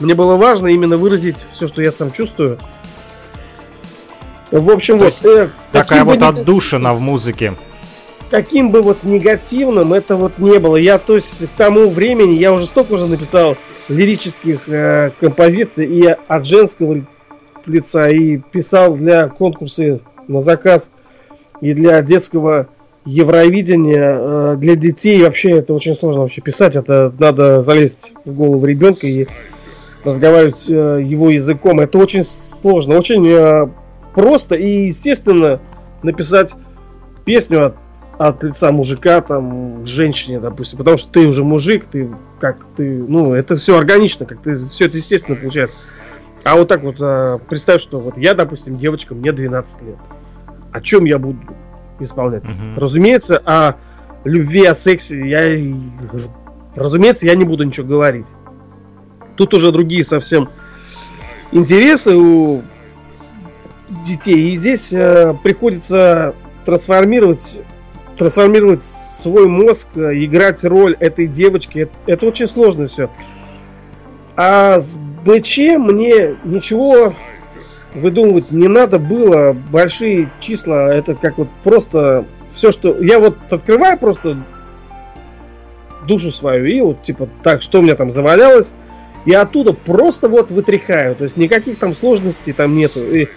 Мне было важно именно выразить все, что я сам чувствую. В общем, То вот. Э, такая вот отдушина в музыке каким бы вот негативным это вот не было. Я, то есть, к тому времени я уже столько уже написал лирических э, композиций и от женского лица, и писал для конкурса на заказ, и для детского Евровидения э, для детей вообще это очень сложно вообще писать. Это надо залезть в голову ребенка и разговаривать э, его языком. Это очень сложно, очень э, просто и естественно написать песню от от лица мужика там к женщине, допустим, потому что ты уже мужик, ты как ты, ну, это все органично, как ты, все это естественно получается. А вот так вот а, представь, что вот я, допустим, девочка, мне 12 лет. О чем я буду исполнять? Угу. Разумеется, о любви, о сексе я, разумеется, я не буду ничего говорить. Тут уже другие совсем интересы у детей. И здесь э, приходится трансформировать трансформировать свой мозг, э, играть роль этой девочки, это, это очень сложно все. А с БЧ мне ничего выдумывать не надо было. Большие числа, это как вот просто все, что... Я вот открываю просто душу свою и вот типа так, что у меня там завалялось, и оттуда просто вот вытряхаю. То есть никаких там сложностей там нету. И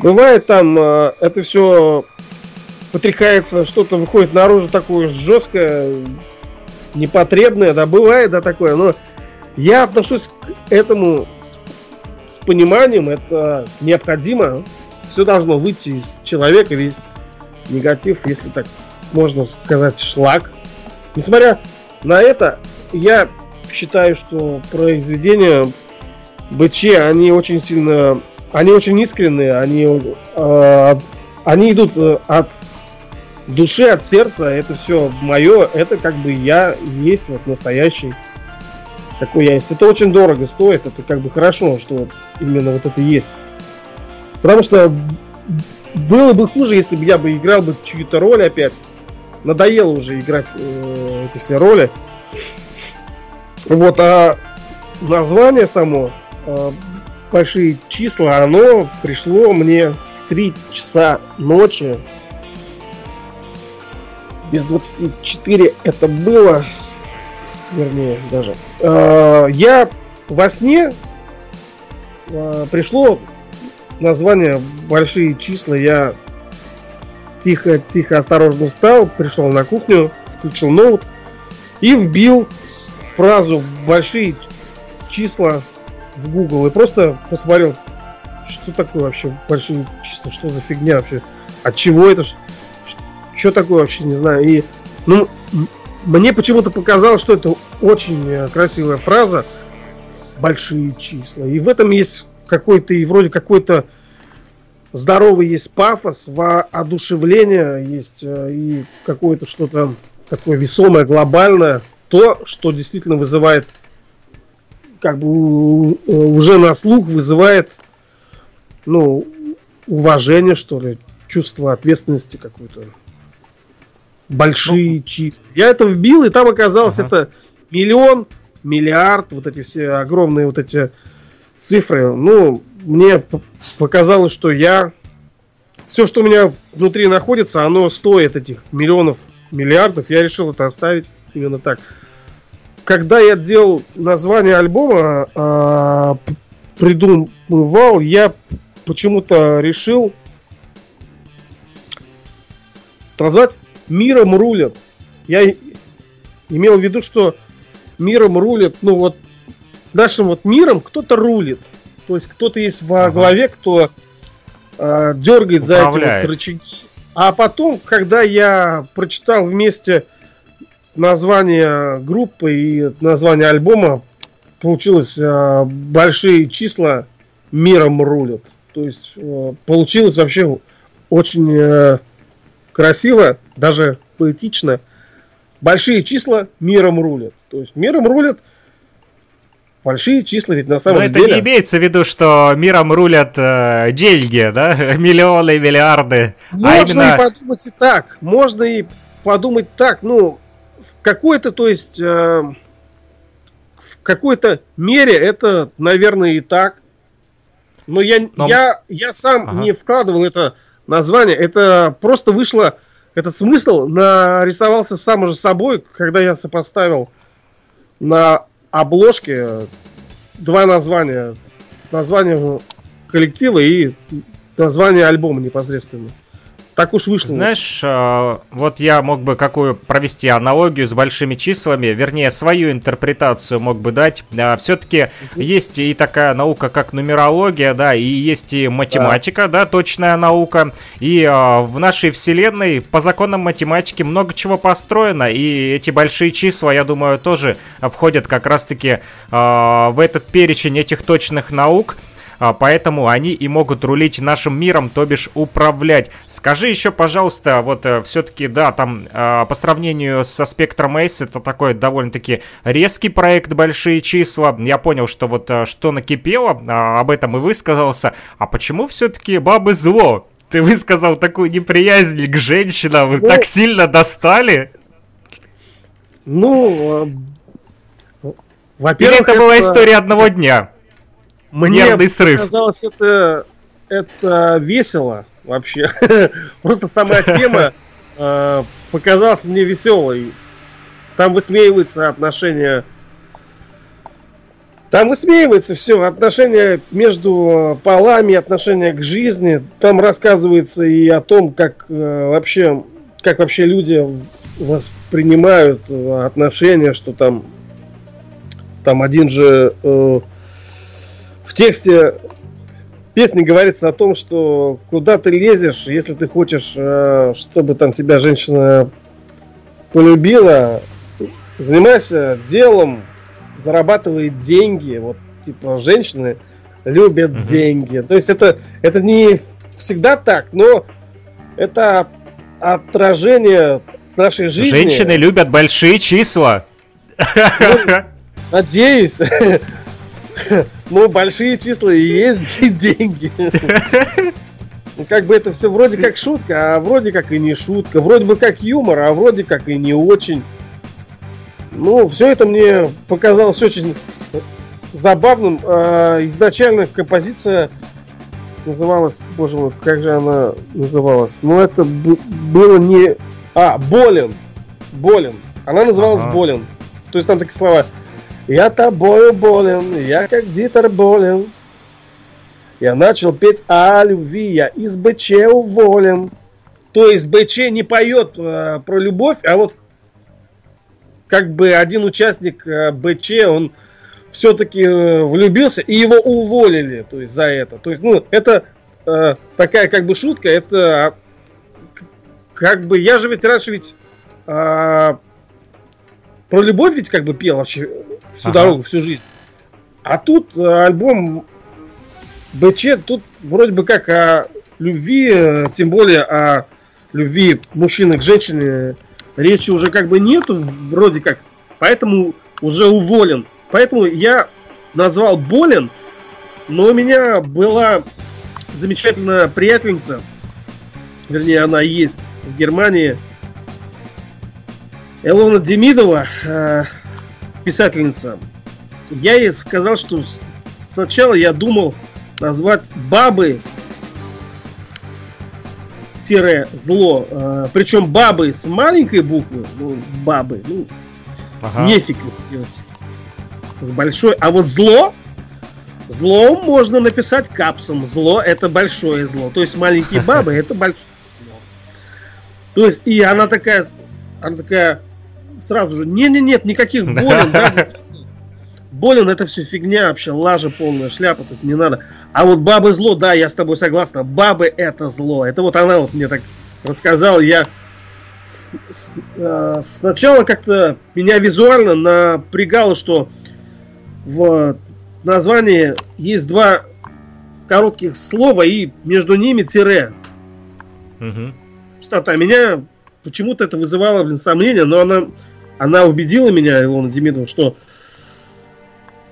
бывает там э, это все потряхается, что-то выходит наружу такое жесткое, непотребное, да, бывает, да, такое, но я отношусь к этому с, с пониманием, это необходимо, все должно выйти из человека, весь негатив, если так можно сказать, шлак. Несмотря на это, я считаю, что произведения БЧ, они очень сильно, они очень искренние, они, э, они идут э, от души, от сердца, это все мое, это как бы я есть вот настоящий такой я есть. Это очень дорого стоит, это как бы хорошо, что вот именно вот это есть. Потому что было бы хуже, если бы я бы играл бы чью-то роль опять. Надоело уже играть э, эти все роли. Вот, а название само, э, большие числа, оно пришло мне в 3 часа ночи без 24 это было, вернее даже. Э, я во сне э, пришло название большие числа. Я тихо, тихо, осторожно встал, пришел на кухню, включил ноут и вбил фразу большие числа в Google и просто посмотрел, что такое вообще большие числа, что за фигня вообще, от чего это, что такое вообще, не знаю. И, ну, мне почему-то показалось, что это очень э, красивая фраза. Большие числа. И в этом есть какой-то, и вроде какой-то здоровый есть пафос, воодушевление есть э, и какое-то что-то такое весомое, глобальное. То, что действительно вызывает, как бы уже на слух вызывает, ну, уважение, что ли, чувство ответственности какой-то большие ну, числа. Я это вбил, и там оказалось ага. это миллион, миллиард, вот эти все огромные вот эти цифры. Ну, мне показалось, что я... Все, что у меня внутри находится, оно стоит этих миллионов, миллиардов. Я решил это оставить именно так. Когда я делал название альбома, э, придумывал, я почему-то решил назвать миром рулят. Я имел в виду, что миром рулят, ну вот нашим вот миром кто-то рулит. То есть кто-то есть во ага. главе, кто э, дергает Управляет. за эти вот рычаги. А потом, когда я прочитал вместе название группы и название альбома, получилось э, большие числа миром рулят. То есть э, получилось вообще очень э, красиво, даже поэтично. Большие числа миром рулят. То есть миром рулят большие числа, ведь на самом Но деле... это не имеется в виду, что миром рулят э, деньги, да? Миллионы, миллиарды. А можно а именно... и подумать и так. Можно и подумать так. Ну, в какой-то, то есть... Э, в какой-то мере это, наверное, и так. Но я, Но... я, я сам ага. не вкладывал это название. Это просто вышло, этот смысл нарисовался сам уже собой, когда я сопоставил на обложке два названия. Название коллектива и название альбома непосредственно. Так уж вышло. Знаешь, а, вот я мог бы какую провести аналогию с большими числами, вернее, свою интерпретацию мог бы дать. А, Все-таки есть и такая наука, как нумерология, да, и есть и математика, да, да точная наука. И а, в нашей вселенной по законам математики много чего построено, и эти большие числа, я думаю, тоже входят как раз-таки в этот перечень этих точных наук. А, поэтому они и могут рулить нашим миром, то бишь управлять. Скажи еще, пожалуйста, вот э, все-таки, да, там а, по сравнению со Spectrum Ace это такой довольно-таки резкий проект «Большие числа». Я понял, что вот э, что накипело, а, об этом и высказался. А почему все-таки бабы зло? Ты высказал такую неприязнь к женщинам, ну, так сильно достали? Ну, во-первых, это, это была история одного дня. Мне Нервный срыв. казалось, это, это весело вообще. Просто сама тема э, показалась мне веселой. Там высмеиваются отношения Там высмеивается все, отношения между полами, отношения к жизни. Там рассказывается и о том, как э, вообще, как вообще люди воспринимают отношения, что там, там один же э, в тексте песни говорится о том, что куда ты лезешь, если ты хочешь, э, чтобы там тебя женщина полюбила, занимайся делом, зарабатывает деньги. Вот, типа, женщины любят угу. деньги. То есть это, это не всегда так, но это отражение нашей жизни. Женщины любят большие числа. Ну, надеюсь. Ну, большие числа и есть деньги. Ну, как бы это все вроде как шутка, а вроде как и не шутка. Вроде бы как юмор, а вроде как и не очень. Ну, все это мне показалось очень забавным. А, изначально композиция называлась, боже мой, как же она называлась? Ну, это было не... А, Болен. Болен. Она называлась ага. Болен. То есть там такие слова. Я тобою болен, я как Дитер болен. Я начал петь о любви, я из БЧ уволен. То есть БЧ не поет э, про любовь, а вот как бы один участник э, БЧ, он все-таки э, влюбился, и его уволили, то есть за это. То есть, ну, это э, такая как бы шутка, это а, как бы, я же ведь раньше ведь э, про любовь ведь как бы пел вообще всю ага. дорогу, всю жизнь. А тут э, альбом БЧ, тут вроде бы как о любви, э, тем более о любви мужчины к женщине речи уже как бы нету, вроде как, поэтому уже уволен. Поэтому я назвал болен, но у меня была замечательная приятельница, вернее, она есть в Германии, Элона Демидова, э, писательница. Я ей сказал, что сначала я думал назвать бабы тире зло. Э, причем бабы с маленькой буквы, ну, бабы, ну, ага. нефиг сделать с большой. А вот зло, зло можно написать капсом. Зло это большое зло. То есть маленькие бабы это большое зло. То есть и она такая, она такая сразу же, не, не, нет, никаких болен, да, Болен это все фигня вообще, лажа полная, шляпа тут не надо. А вот бабы зло, да, я с тобой согласна. Бабы это зло. Это вот она вот мне так рассказала. Я с, с, э, сначала как-то меня визуально напрягало, что в названии есть два коротких слова и между ними тире. Угу. Частота. Меня почему-то это вызывало, блин, сомнения, но она, она убедила меня, Илона Демидова, что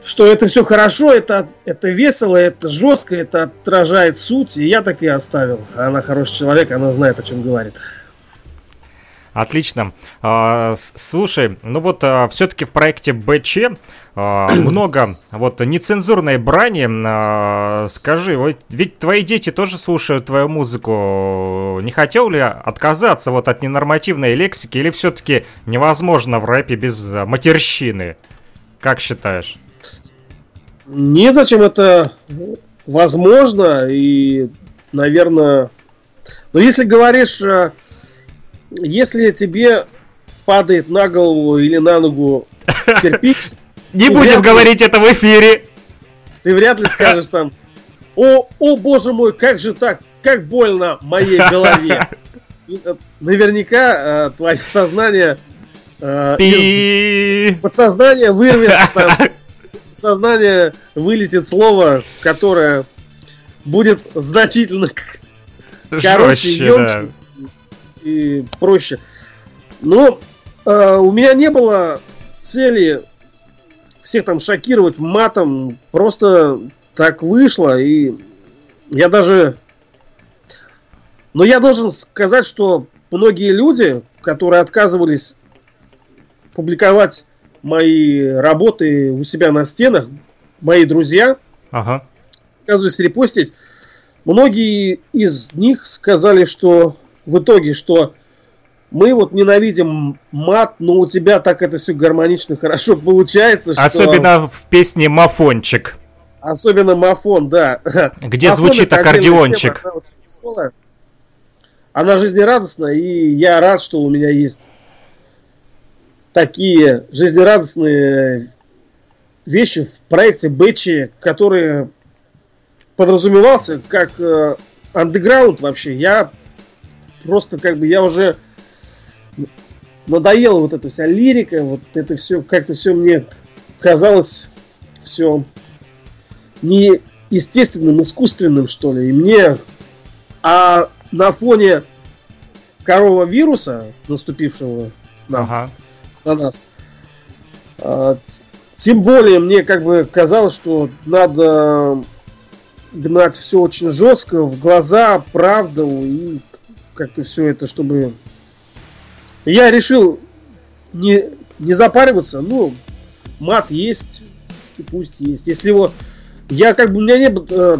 что это все хорошо, это, это весело, это жестко, это отражает суть, и я так и оставил. Она хороший человек, она знает, о чем говорит. Отлично. А, слушай, ну вот а, все-таки в проекте БЧ а, много вот нецензурной брани. Скажи, ведь твои дети тоже слушают твою музыку. Не хотел ли отказаться вот от ненормативной лексики или все-таки невозможно в рэпе без матерщины? Как считаешь? Нет, зачем это возможно и, наверное... Но если говоришь если тебе падает на голову или на ногу кирпич... Не будем говорить это в эфире. Ты вряд ли скажешь там, о, о боже мой, как же так, как больно моей голове. Э, наверняка э, твое сознание э, из подсознания вырвется там, сознание вылетит слово, которое будет значительно короче, Жестче, да и проще. Но э, у меня не было цели всех там шокировать матом. Просто так вышло. И я даже... Но я должен сказать, что многие люди, которые отказывались публиковать мои работы у себя на стенах, мои друзья, ага. отказывались репостить, многие из них сказали, что в итоге, что мы вот ненавидим мат, но у тебя так это все гармонично, хорошо получается. Что... Особенно в песне «Мафончик». Особенно мафон, да. Где мафон звучит аккордеончик. Тема, она, она жизнерадостная, и я рад, что у меня есть такие жизнерадостные вещи в проекте Бэчи, которые подразумевался как андеграунд вообще. Я просто как бы я уже надоела вот эта вся лирика, вот это все, как-то все мне казалось все не естественным, искусственным, что ли. И мне, а на фоне коронавируса, наступившего на, ага. на нас, а, тем более мне как бы казалось, что надо гнать все очень жестко, в глаза, правду и как-то все это, чтобы... Я решил не, не запариваться, ну, мат есть, и пусть есть. Если его... Я как бы, у меня не было э,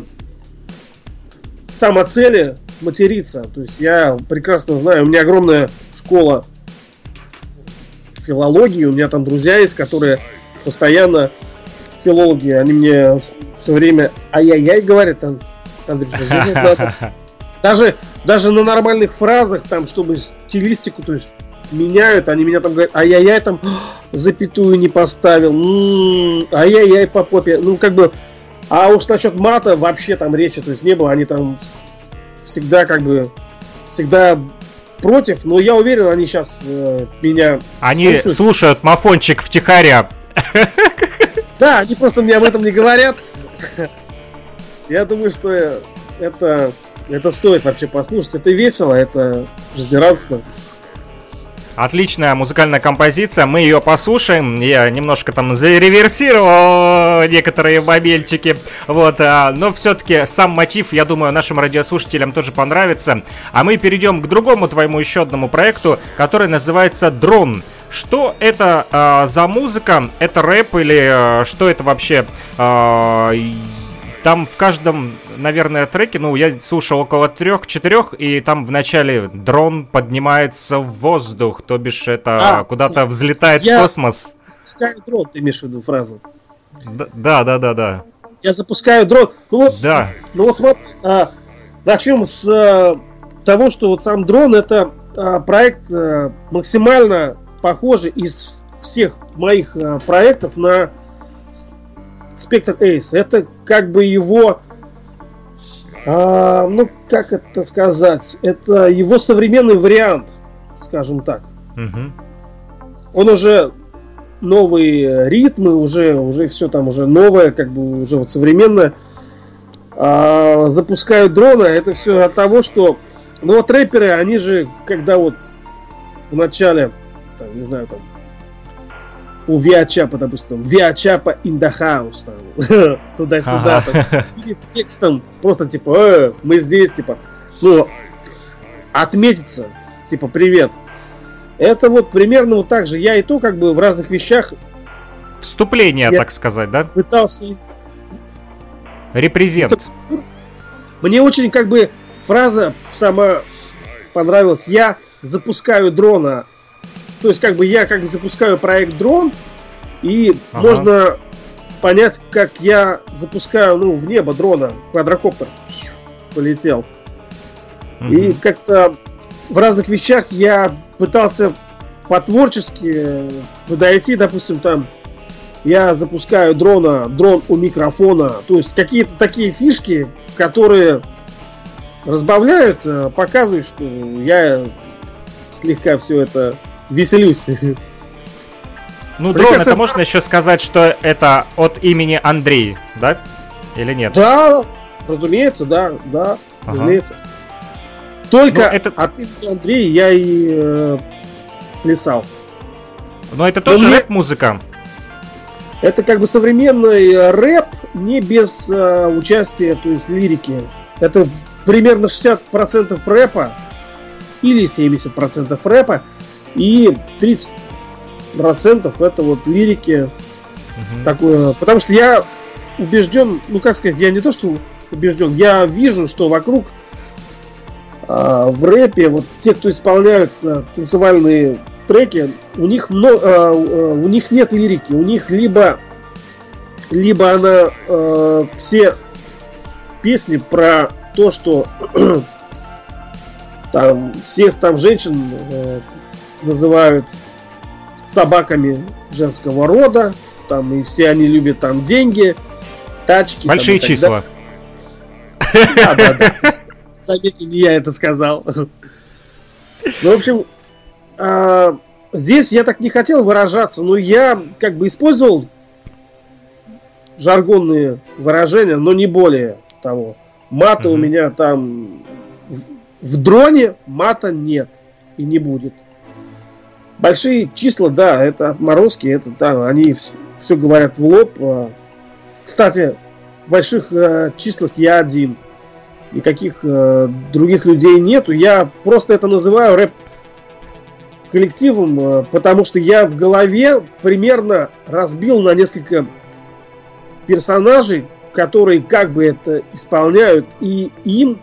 самоцели материться. То есть я прекрасно знаю, у меня огромная школа филологии, у меня там друзья есть, которые постоянно филологи, они мне все время ай-яй-яй говорят, там, Андрей, даже, даже на нормальных фразах, там, чтобы стилистику, то есть меняют, они меня там говорят, ай-яй-яй, там, запятую не поставил, м-м, ай-яй-яй по попе, ну, как бы, а уж насчет мата вообще там речи, то есть не было, они там всегда как бы, всегда против, но я уверен, они сейчас э, меня Они слушают. слушают мафончик втихаря. Да, они просто мне об этом не говорят. Я думаю, что это, это стоит вообще послушать. Это весело, это жизнерадостно. Отличная музыкальная композиция, мы ее послушаем. Я немножко там зареверсировал некоторые мобильчики. Вот, а, но все-таки сам мотив, я думаю, нашим радиослушателям тоже понравится. А мы перейдем к другому твоему еще одному проекту, который называется «Дрон». Что это э, за музыка? Это рэп или э, что это вообще? Э, там в каждом, наверное, треке, ну, я слушал около трех-четырех, и там в начале дрон поднимается в воздух, то бишь это а, куда-то взлетает я в космос. Запускаю дрон, ты имеешь в виду фразу? Да, да, да, да. Я запускаю дрон. Ну вот, да. Ну вот смотри, а, начнем с а, того, что вот сам дрон это а, проект а, максимально похожий из всех моих а, проектов на Spectre Ace. Это как бы его, а, ну как это сказать, это его современный вариант, скажем так. Угу. Он уже новые ритмы, уже, уже все там уже новое, как бы уже вот современное. А, запускают дрона, это все от того, что ну вот рэперы, они же, когда вот в начале, там, не знаю, там, у Виачапа, допустим, Виачапа in the house, там, туда-сюда, ага. текстом просто типа, э, мы здесь, типа, ну, отметиться, типа, привет. Это вот примерно вот так же. Я и то, как бы, в разных вещах... Вступление, так сказать, да? Пытался... Репрезент. Мне очень, как бы, фраза сама понравилась. Я запускаю дрона то есть, как бы я как бы запускаю проект дрон, и ага. можно понять, как я запускаю, ну, в небо дрона, квадрокоптер полетел. Угу. И как-то в разных вещах я пытался по-творчески подойти, допустим, там я запускаю дрона, дрон у микрофона, то есть какие-то такие фишки, которые разбавляют, э, показывают, что я слегка все это веселюсь. Ну, дрон, это можно еще сказать, что это от имени Андрей, да? Или нет? Да, разумеется, да, да, ага. разумеется. Только ну, это... от имени Андрея я и э, плясал. Но это тоже рэп-музыка. Это как бы современный рэп, не без э, участия, то есть лирики. Это примерно 60% рэпа или 70% рэпа и 30% это вот лирики угу. такое. Потому что я убежден, ну как сказать, я не то что убежден, я вижу, что вокруг а, в рэпе, вот те, кто исполняют а, танцевальные треки, у них, много, а, у них нет лирики, у них либо, либо она а, все песни про то, что там всех там женщин э, называют собаками женского рода, там и все они любят там деньги, тачки. Большие там, числа. Да, да, да. Заметьте, не я это сказал. Ну, в общем, а, здесь я так не хотел выражаться, но я как бы использовал жаргонные выражения, но не более того. Мата у меня там в дроне мата нет и не будет. Большие числа, да, это отморозки, это да, они все, все говорят в лоб. А, кстати, в больших э, числах я один. Никаких э, других людей нету. Я просто это называю рэп коллективом, э, потому что я в голове примерно разбил на несколько персонажей, которые как бы это исполняют, и им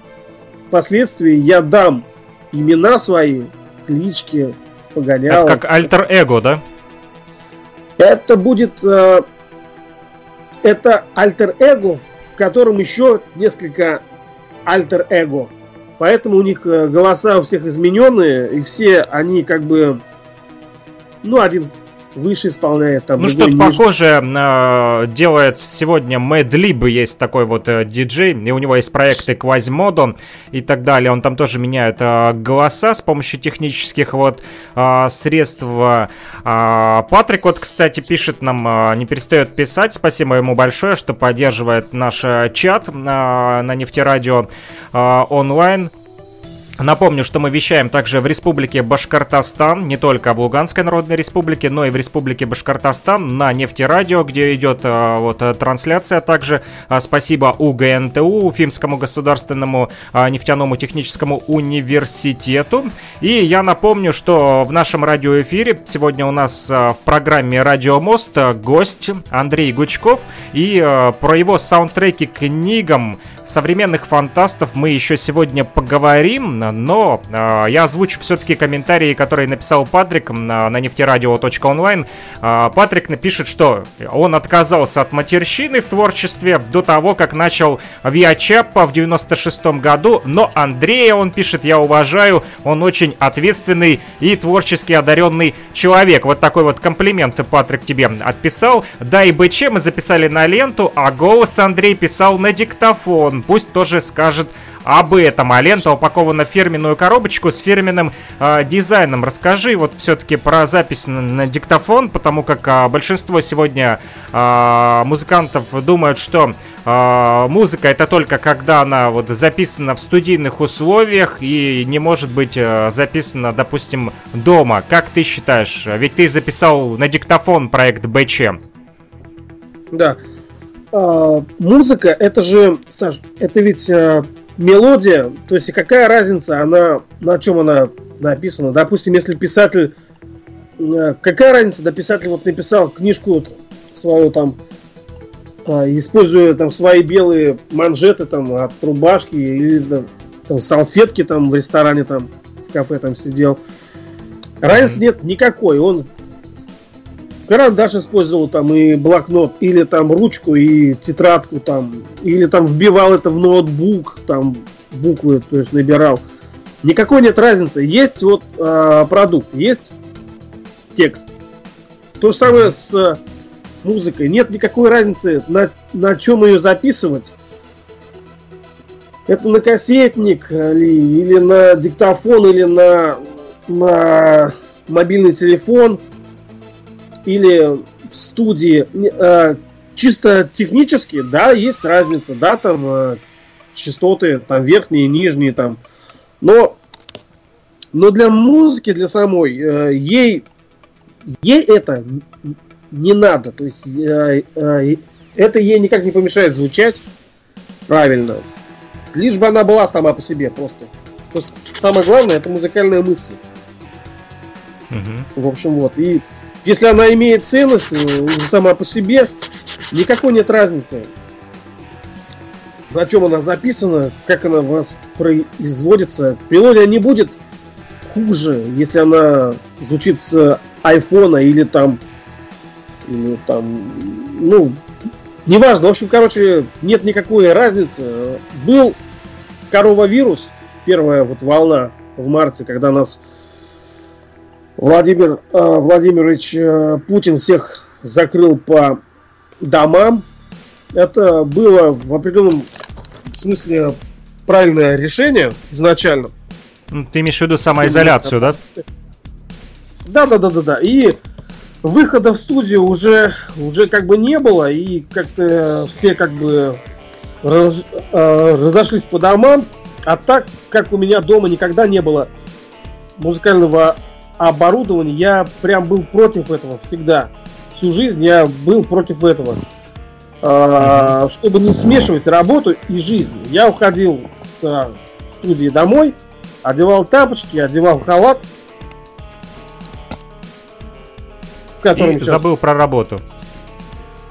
впоследствии я дам имена свои, клички, погонял. Это как альтер-эго, да? Это будет... Э, это альтер-эго, в котором еще несколько альтер-эго. Поэтому у них э, голоса у всех измененные, и все они как бы... Ну, один выше исполняет. Там, ну, что-то похожее э, делает сегодня Mad Lib, есть такой вот э, диджей, и у него есть проекты Quasimodo и так далее. Он там тоже меняет э, голоса с помощью технических вот э, средств. Э, Патрик вот, кстати, пишет нам, э, не перестает писать. Спасибо ему большое, что поддерживает наш э, чат э, на нефтерадио э, онлайн. Напомню, что мы вещаем также в Республике Башкортостан, не только в Луганской Народной Республике, но и в Республике Башкортостан на нефтерадио, где идет а, вот э, трансляция также. А, спасибо УГНТУ, Уфимскому государственному а, нефтяному техническому университету. И я напомню, что в нашем радиоэфире сегодня у нас в программе «Радио Мост» гость Андрей Гучков. И про его саундтреки книгам современных фантастов мы еще сегодня поговорим, но э, я озвучу все-таки комментарии, которые написал Патрик на, на нефтерадио.онлайн. Э, Патрик напишет, что он отказался от матерщины в творчестве до того, как начал Виачапа в 96 году, но Андрея, он пишет, я уважаю, он очень ответственный и творчески одаренный человек. Вот такой вот комплимент Патрик тебе отписал. Да и БЧ мы записали на ленту, а голос Андрей писал на диктофон он пусть тоже скажет об этом. А лента упакована в фирменную коробочку с фирменным э, дизайном. Расскажи вот все-таки про запись на, на диктофон, потому как э, большинство сегодня э, музыкантов думают, что э, музыка это только когда она вот записана в студийных условиях и не может быть э, записана, допустим, дома. Как ты считаешь? Ведь ты записал на диктофон проект БЧ. Да, а, музыка, это же, Саш, это ведь а, мелодия, то есть какая разница, она на чем она написана? Допустим, если писатель, а, какая разница, да писатель вот написал книжку вот, свою там, а, используя там свои белые манжеты там от рубашки или там салфетки там в ресторане там в кафе там сидел. Разницы нет никакой. Он карандаш использовал там и блокнот, или там ручку и тетрадку там, или там вбивал это в ноутбук, там буквы, то есть набирал. Никакой нет разницы. Есть вот э, продукт, есть текст. То же самое с э, музыкой. Нет никакой разницы, на, на чем ее записывать. Это на кассетник ли, или на диктофон, или на, на мобильный телефон – или в студии, э, чисто технически, да, есть разница, да, там э, частоты, там верхние, нижние, там, но, но для музыки, для самой, э, ей, ей это не надо, то есть это ей никак не помешает звучать правильно, лишь бы она была сама по себе просто. То есть самое главное это музыкальная мысль. Угу. В общем, вот. И если она имеет ценность э, сама по себе, никакой нет разницы. на чем она записана, как она воспроизводится. Мелодия не будет хуже, если она звучит с айфона или там, или там, ну, неважно. В общем, короче, нет никакой разницы. Был коровавирус, первая вот волна в марте, когда нас Владимир э, Владимирович э, Путин всех закрыл по домам. Это было в определенном смысле правильное решение изначально. Ну, ты имеешь в виду самоизоляцию, да? Да, да, да, да, да. И выхода в студию уже, уже как бы не было, и как-то все как бы раз, э, разошлись по домам. А так, как у меня дома никогда не было музыкального оборудования, я прям был против этого всегда. Всю жизнь я был против этого. А, чтобы не смешивать работу и жизнь. Я уходил с студии домой, одевал тапочки, одевал халат, в котором и забыл про работу.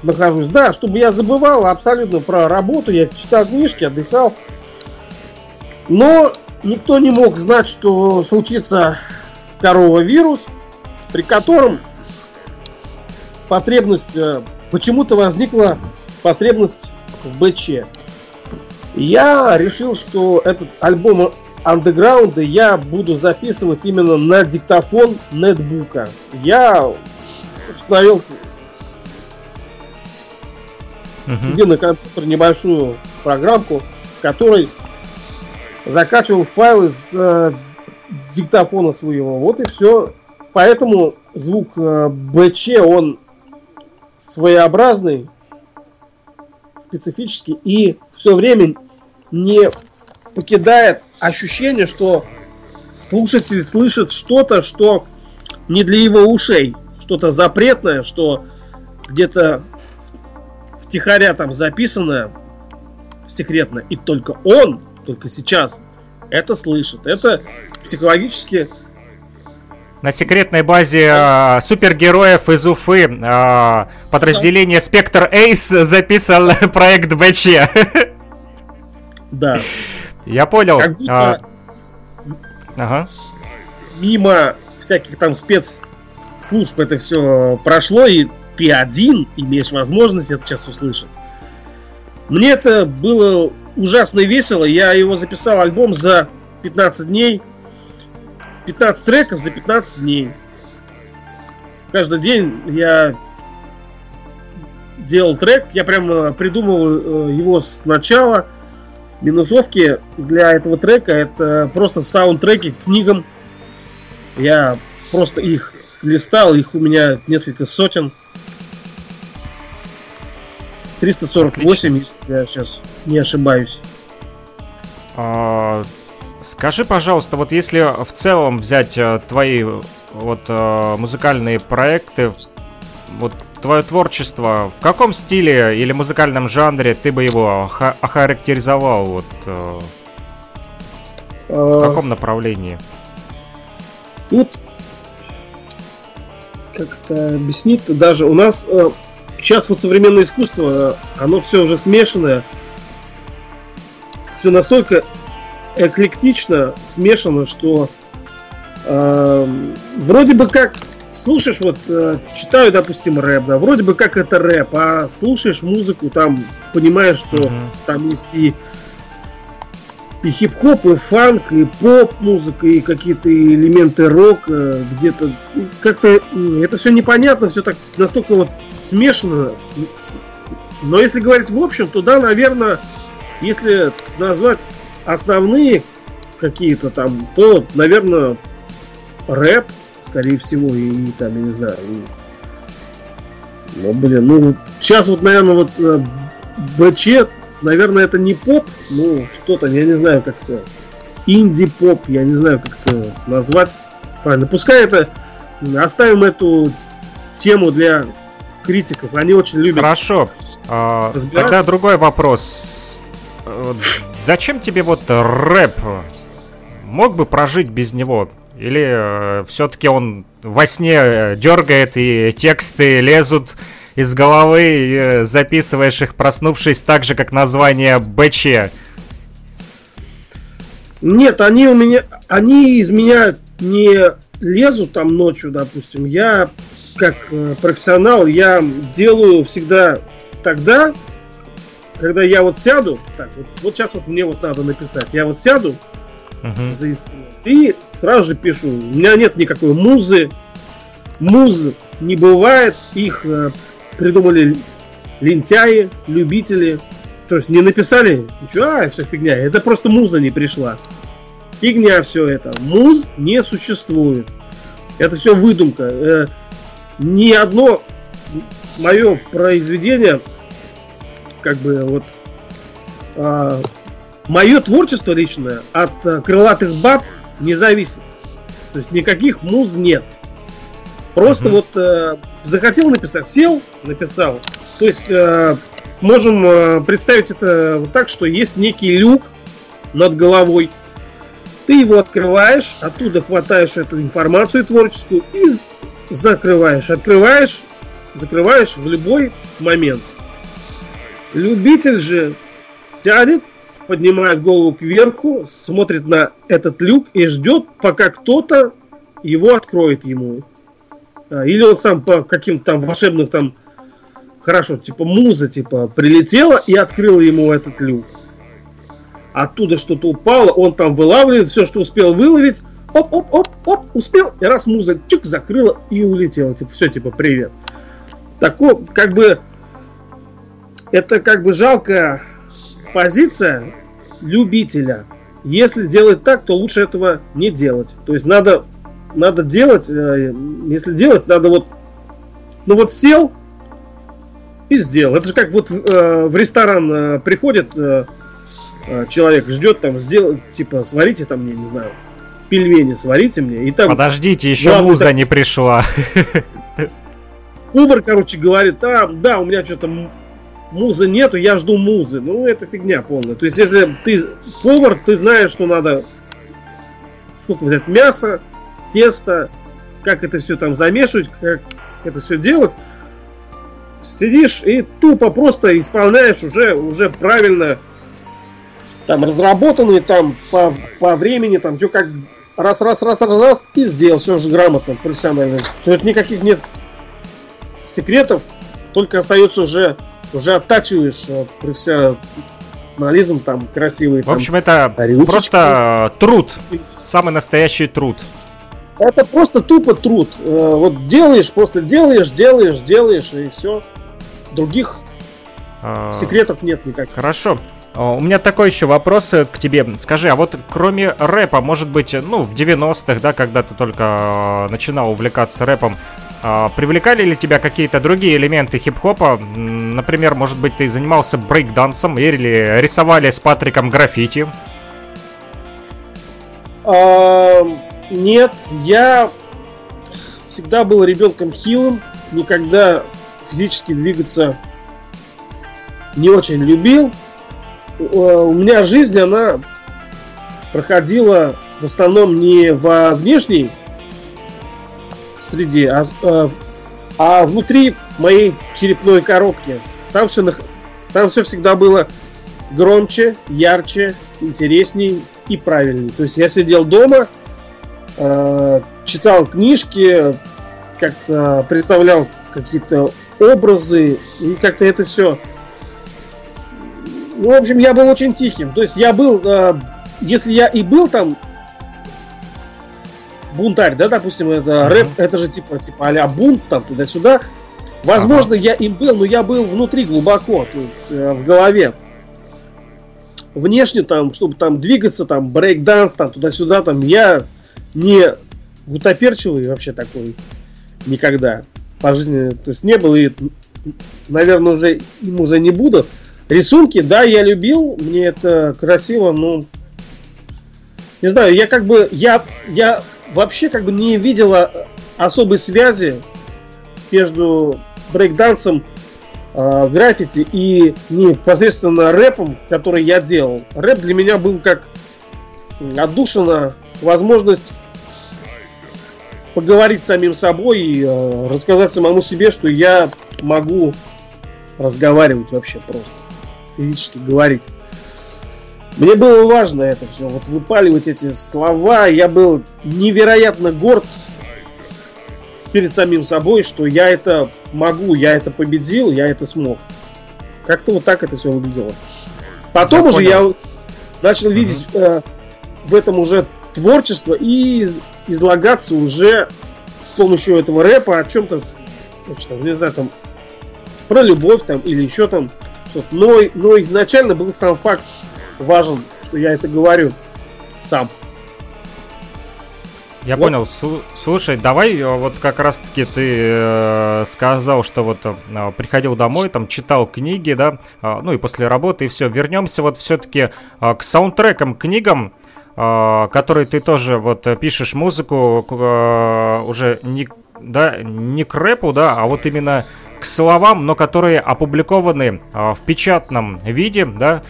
Нахожусь, да, чтобы я забывал абсолютно про работу, я читал книжки, отдыхал. Но никто не мог знать, что случится корова вирус, при котором потребность э, почему-то возникла потребность в БЧ. Я решил, что этот альбом андеграунда я буду записывать именно на диктофон нетбука. Я установил угу. себе на компьютер небольшую программку, в которой закачивал файлы с э, диктофона своего. Вот и все. Поэтому звук э, БЧ, он своеобразный, специфический и все время не покидает ощущение, что слушатель слышит что-то, что не для его ушей, что-то запретное, что где-то втихаря там записанное секретно, и только он, только сейчас это слышит. Это психологически на секретной базе э, супергероев из Уфы э, подразделение Спектр Эйс записал проект БЧ. Да. Я понял. Как будто а... ага. мимо всяких там спецслужб это все прошло, и ты один имеешь возможность это сейчас услышать. Мне это было ужасно весело. Я его записал альбом за 15 дней. 15 треков за 15 дней. Каждый день я делал трек, я прямо придумал э, его сначала. Минусовки для этого трека это просто саундтреки к книгам. Я просто их листал, их у меня несколько сотен. 348, Отлично. если я сейчас не ошибаюсь. А, Скажи, пожалуйста, вот если в целом взять э, твои вот э, музыкальные проекты, вот твое творчество, в каком стиле или музыкальном жанре ты бы его охарактеризовал? Вот, э, в а, каком направлении? Тут как это объяснить даже у нас сейчас вот современное искусство, оно все уже смешанное, все настолько эклектично смешано, что э, вроде бы как слушаешь, вот э, читаю, допустим, рэп, да, вроде бы как это рэп, а слушаешь музыку, там понимаешь, что mm-hmm. там есть и, и хип-хоп, и фанк, и поп-музыка, и какие-то элементы рока, где-то как-то это все непонятно, все так настолько вот смешано. Но если говорить в общем, то да, наверное, если назвать основные какие-то там, то, наверное, рэп, скорее всего, и, и там, я не знаю. И... Ну, блин, ну, сейчас вот, наверное, вот э, БЧ, наверное, это не поп, ну, что-то, я не знаю, как это, инди-поп, я не знаю, как это назвать правильно. Пускай это, оставим эту тему для критиков, они очень любят. Хорошо. А, тогда другой вопрос. Зачем тебе вот рэп? Мог бы прожить без него? Или э, все-таки он во сне э, дергает и тексты лезут, из головы э, записываешь их, проснувшись так же, как название БЧ. Нет, они у меня, они из меня не лезут там ночью, допустим. Я как э, профессионал, я делаю всегда тогда, когда я вот сяду, так, вот, вот сейчас вот мне вот надо написать, я вот сяду Мгм. за инструмент и сразу же пишу. У меня нет никакой музы, муз не бывает, их э, придумали лентяи, любители. То есть не написали, ничего, а, все фигня. Это просто муза не пришла. Фигня все это. Муз не существует. Это все выдумка. Э, ни одно мое произведение, как бы вот мое творчество личное от э, крылатых баб не зависит. То есть никаких муз нет. Просто Мгм. вот э, захотел написать, сел, написал. То есть э, можем э, представить это вот так, что есть некий люк над головой. Ты его открываешь, оттуда хватаешь эту информацию творческую и закрываешь. Открываешь, закрываешь в любой момент. Любитель же тянет, поднимает голову кверху, смотрит на этот люк и ждет, пока кто-то его откроет ему. А, Или он сам по каким-то там волшебным там хорошо, типа муза, типа, прилетела и открыла ему этот люк. Оттуда что-то упало, он там вылавливает все, что успел выловить. Оп, оп, оп, оп, успел, и раз муза чик закрыла и улетела. Типа, все, типа, привет. Такое, как бы, это как бы жалкая позиция любителя. Если делать так, то лучше этого не делать. То есть надо, надо делать, э, если делать, надо вот, ну вот сел и сделал. Это же как вот э, в ресторан э, приходит человек, ждет там, сделать, типа, сварите там мне, не знаю, пельмени сварите мне, и там Подождите, еще муза так- не пришла. повар, короче, говорит, а, да, у меня что-то музы нету, я жду музы. Ну, это фигня полная. То есть, если ты повар, ты знаешь, что надо сколько взять мяса, теста, как это все там замешивать, как это все делать. Сидишь и тупо просто исполняешь уже, уже правильно там разработанные там по, по времени, там что как раз, раз, раз, раз, раз, и сделал все уже грамотно, профессионально. Есть никаких нет секретов, только остается уже, уже оттачиваешь э, профессионализм там красивый. В там. общем, это рюмочки. просто э, труд. Самый настоящий труд. Это просто тупо труд. Э, Вот делаешь, просто делаешь, делаешь, делаешь, и все. Других А, секретов нет никаких. Хорошо. А, У меня такой еще вопрос э, к тебе. Скажи, а вот кроме рэпа, может быть, э, ну, в 90-х, да, когда ты только э, начинал увлекаться рэпом, а, привлекали ли тебя какие-то другие элементы хип-хопа? Например, может быть, ты занимался брейкдансом или рисовали с Патриком граффити? А, Нет, я всегда был ребенком хилым, никогда физически двигаться не очень любил. Э, У меня жизнь, она проходила в основном не во внешней среде, а, а- а внутри моей черепной коробки. Там все, там все всегда было громче, ярче, интересней и правильней. То есть я сидел дома, э, читал книжки, как-то представлял какие-то образы, и как-то это все. Ну, в общем, я был очень тихим. То есть я был, э, если я и был там бунтарь, да, допустим, это Мгм. рэп, это же типа, типа а бунт там туда-сюда. Возможно, я им был, но я был внутри глубоко, то есть э, в голове. Внешне там, чтобы там двигаться, там брейк-данс, там туда-сюда, там я не гутоперчивый вообще такой никогда по жизни, то есть не был и, наверное, уже им уже не буду. Рисунки, да, я любил, мне это красиво, но не знаю, я как бы я я вообще как бы не видела особой связи между брейкдансом, э, граффити и непосредственно рэпом, который я делал. Рэп для меня был как отдушина, возможность поговорить с самим собой и э, рассказать самому себе, что я могу разговаривать вообще просто. Физически говорить. Мне было важно это все, вот выпаливать эти слова. Я был невероятно горд перед самим собой, что я это могу, я это победил, я это смог. Как-то вот так это все выглядело. Потом Я уже понял. я начал видеть э, в этом уже творчество и из- излагаться уже с помощью этого рэпа о чем-то, не знаю, там, про любовь там или еще там что-то. Но, но изначально был сам факт важен, что я это говорю сам. Я Вот. понял. Су- слушай, давай э, вот как раз-таки ты э, сказал, что вот э, приходил домой, там читал книги, да, а, ну и после работы и все. Вернемся вот все-таки к саундтрекам, книгам, а, которые ты тоже вот э, пишешь музыку э, уже не, да, не к рэпу, да, а вот именно к словам, но которые опубликованы в печатном виде, да,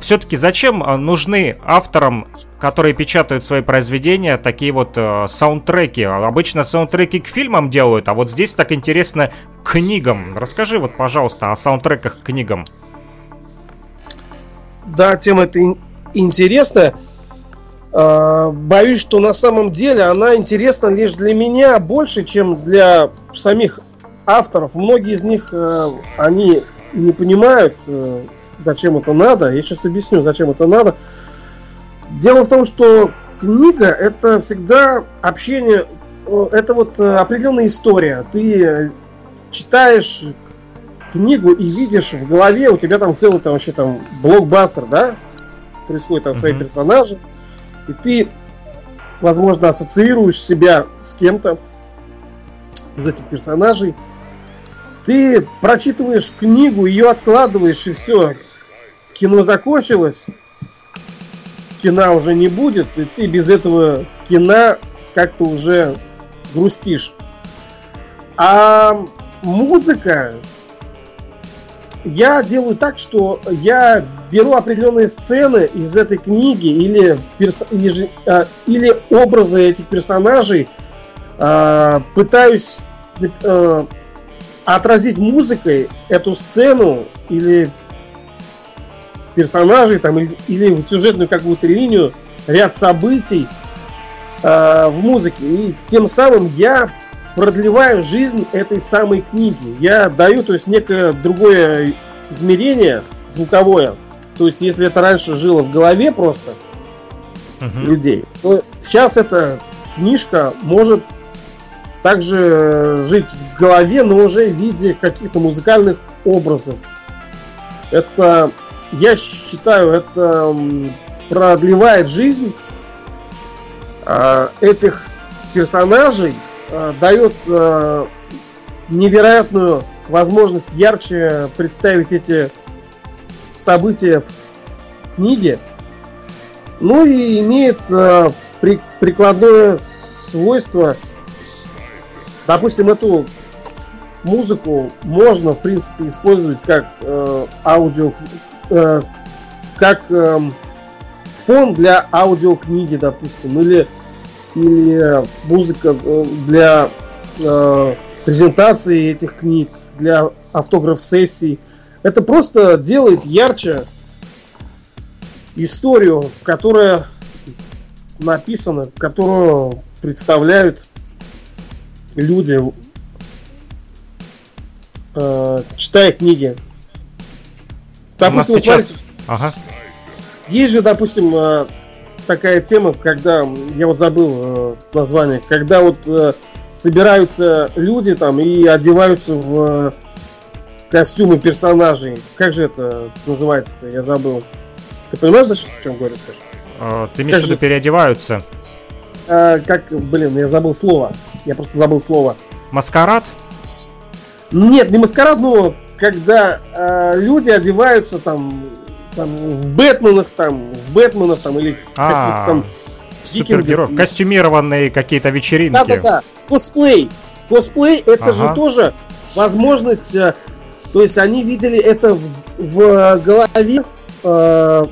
все-таки зачем нужны авторам, которые печатают свои произведения, такие вот э, саундтреки? Обычно саундтреки к фильмам делают, а вот здесь так интересно книгам. Расскажи вот, пожалуйста, о саундтреках к книгам. Да, тема ин- интересная. А, Боюсь, что на самом деле она интересна лишь для меня больше, чем для самих авторов. Многие из них, э, они не понимают, э, зачем это надо. Я сейчас объясню, зачем это надо. Дело в том, что книга это всегда общение, э, это вот определенная история. Ты читаешь книгу и видишь в голове, у тебя там целый там вообще там блокбастер, да? Происходят там свои Мгм. персонажи. И ты, возможно, ассоциируешь себя с кем-то из этих персонажей. Ты прочитываешь книгу, ее откладываешь, и все. Кино закончилось. Кино уже не будет, и ты без этого кино как-то уже грустишь. А музыка, я делаю так, что я беру определенные сцены из этой книги или, перс- или, же- а, или образы этих персонажей, а, пытаюсь э, отразить музыкой эту сцену или персонажей там или, или сюжетную какую-то линию, ряд событий э, в музыке. И тем самым я продлеваю жизнь этой самой книги. Я даю, то есть, некое другое измерение звуковое. То есть, если это раньше жило в голове просто Мгм. людей, то сейчас эта книжка может также жить в голове, но уже в виде каких-то музыкальных образов. Это, я считаю, это продлевает жизнь а, этих персонажей, а, дает а, невероятную возможность ярче представить эти события в книге. Ну и имеет при- прикладное свойство. Допустим, эту музыку можно, в принципе, использовать как э, аудио, э, как эм, фон для аудиокниги, допустим, или или музыка э, для э, презентации этих книг, для автограф-сессий. Это просто делает ярче историю, которая написана, которую представляют люди, э, читая книги. У нас Допустим, сейчас- смотрите, Ага. есть же, допустим, э, такая тема, когда, я вот забыл э, название, когда вот э, собираются люди там и одеваются в э, костюмы персонажей. Как же это называется-то? Я забыл. Ты понимаешь, даже о чем говорю, Саша? Э, Ты имеешь в виду же- переодеваются? А, как, блин, я забыл слово. Я просто забыл слово. Маскарад? Нет, не маскарад, но когда э, люди одеваются там, там в Бэтменах там, в Бэтменах там или А, там супергероев. Костюмированные какие-то вечеринки. Да-да-да, косплей. Косплей это Ага. же тоже возможность, э, то есть они видели это в, в голове, э,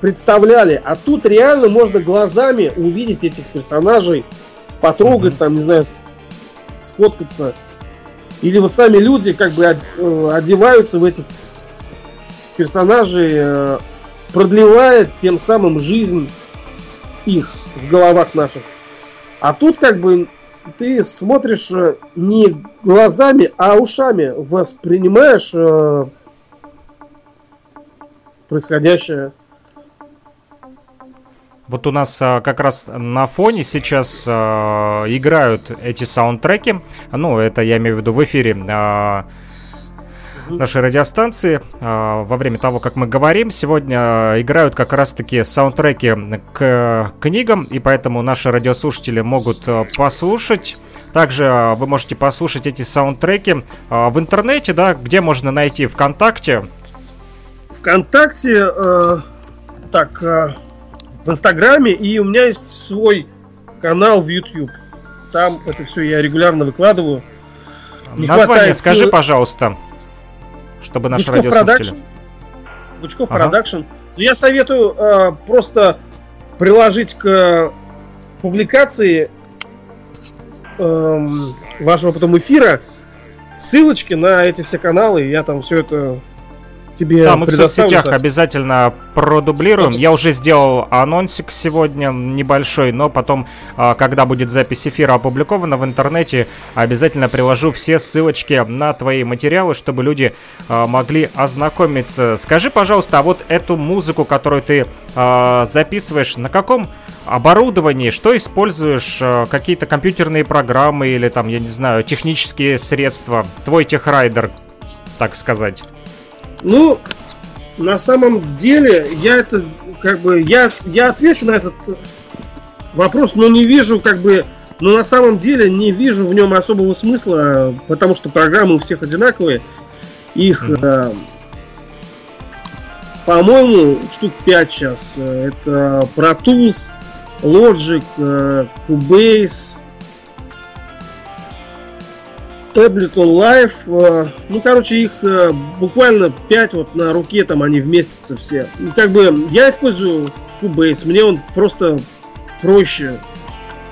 представляли, а тут реально можно глазами увидеть этих персонажей потрогать, там, не знаю, сфоткаться. Или вот сами люди как бы э, одеваются в этих персонажей, э, продлевая тем самым жизнь их в головах наших. А тут как бы ты смотришь э, не глазами, а ушами воспринимаешь происходящее. Вот у нас а, как раз на фоне сейчас а, играют эти саундтреки. Ну, это я имею в виду в эфире а, нашей радиостанции. А, во время того, как мы говорим, сегодня а, играют как раз-таки саундтреки к книгам, и поэтому наши радиослушатели могут а, послушать. Также вы можете послушать эти саундтреки в интернете, да, где можно найти ВКонтакте. ВКонтакте, э, так, э, в Инстаграме, и у меня есть свой канал в YouTube. Там это все я регулярно выкладываю. Не Название скажи, силы... пожалуйста, чтобы наши Бучков радиослушатели... Продакшн. Бучков ага. Продакшн. Я советую э, просто приложить к публикации э, вашего потом эфира ссылочки на эти все каналы. Я там все это тебе Да, мы в соцсетях обязательно продублируем. Я уже сделал анонсик сегодня небольшой, но потом, а, когда будет запись эфира опубликована в интернете, обязательно приложу все ссылочки на твои материалы, чтобы люди а, могли ознакомиться. Скажи, пожалуйста, а вот эту музыку, которую ты а, записываешь, на каком оборудовании, что используешь, какие-то компьютерные программы или там, я не знаю, технические средства, твой техрайдер, так сказать? Ну, на самом деле, я это, как бы, я, я отвечу на этот вопрос, но не вижу, как бы, но на самом деле не вижу в нем особого смысла, потому что программы у всех одинаковые. Их, mm-hmm. э, по-моему, штук 5 сейчас. Это Pro Tools, Logic, э, Cubase, Ableton Live, э, ну, короче, их э, буквально 5 вот на руке, там они вместятся все. И как бы я использую Cubase, мне он просто проще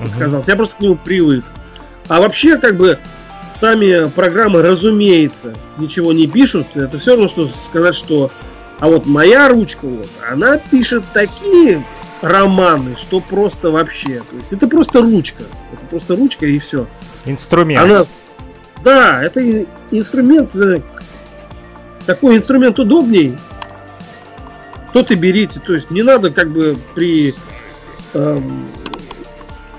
uh-huh. Я просто к нему привык. А вообще, как бы, сами программы, разумеется, ничего не пишут. Это все равно, что сказать, что а вот моя ручка, вот, она пишет такие романы, что просто вообще. То есть это просто ручка. Это просто ручка и все. Инструмент. Она да, это инструмент, э, такой инструмент удобней. Тот и берите. То есть не надо как бы при эм,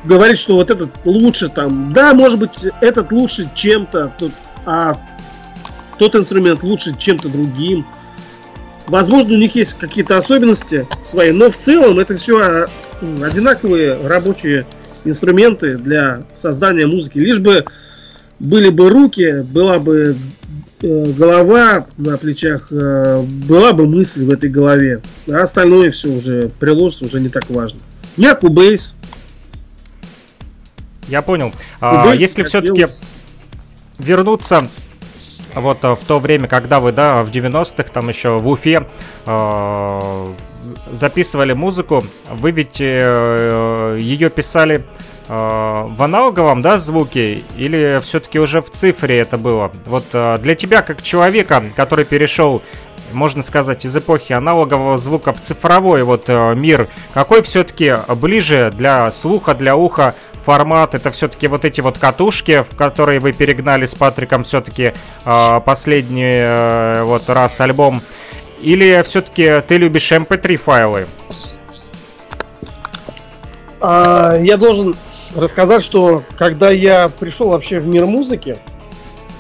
говорить, что вот этот лучше там. Да, может быть, этот лучше чем-то, а тот инструмент лучше чем-то другим. Возможно, у них есть какие-то особенности свои, но в целом это все а, одинаковые рабочие инструменты для создания музыки. Лишь бы были бы руки, была бы э, голова на плечах, э, была бы мысль в этой голове. А остальное все уже приложится, уже не так важно. Я Кубейс. Я понял. А, если все-таки вернуться вот э, в то время, когда вы, да, в 90-х, там еще в Уфе э, записывали музыку, вы ведь э, ее писали в аналоговом, да, звуке, или все-таки уже в цифре это было? Вот э, для тебя, как человека, который перешел, можно сказать, из эпохи аналогового звука в цифровой вот э, мир, какой все-таки ближе для слуха, для уха формат? Это все-таки вот эти вот катушки, в которые вы перегнали с Патриком все-таки последний вот раз альбом? Или все-таки ты любишь MP3 эм файлы? А, я должен рассказать, что когда я пришел вообще в мир музыки,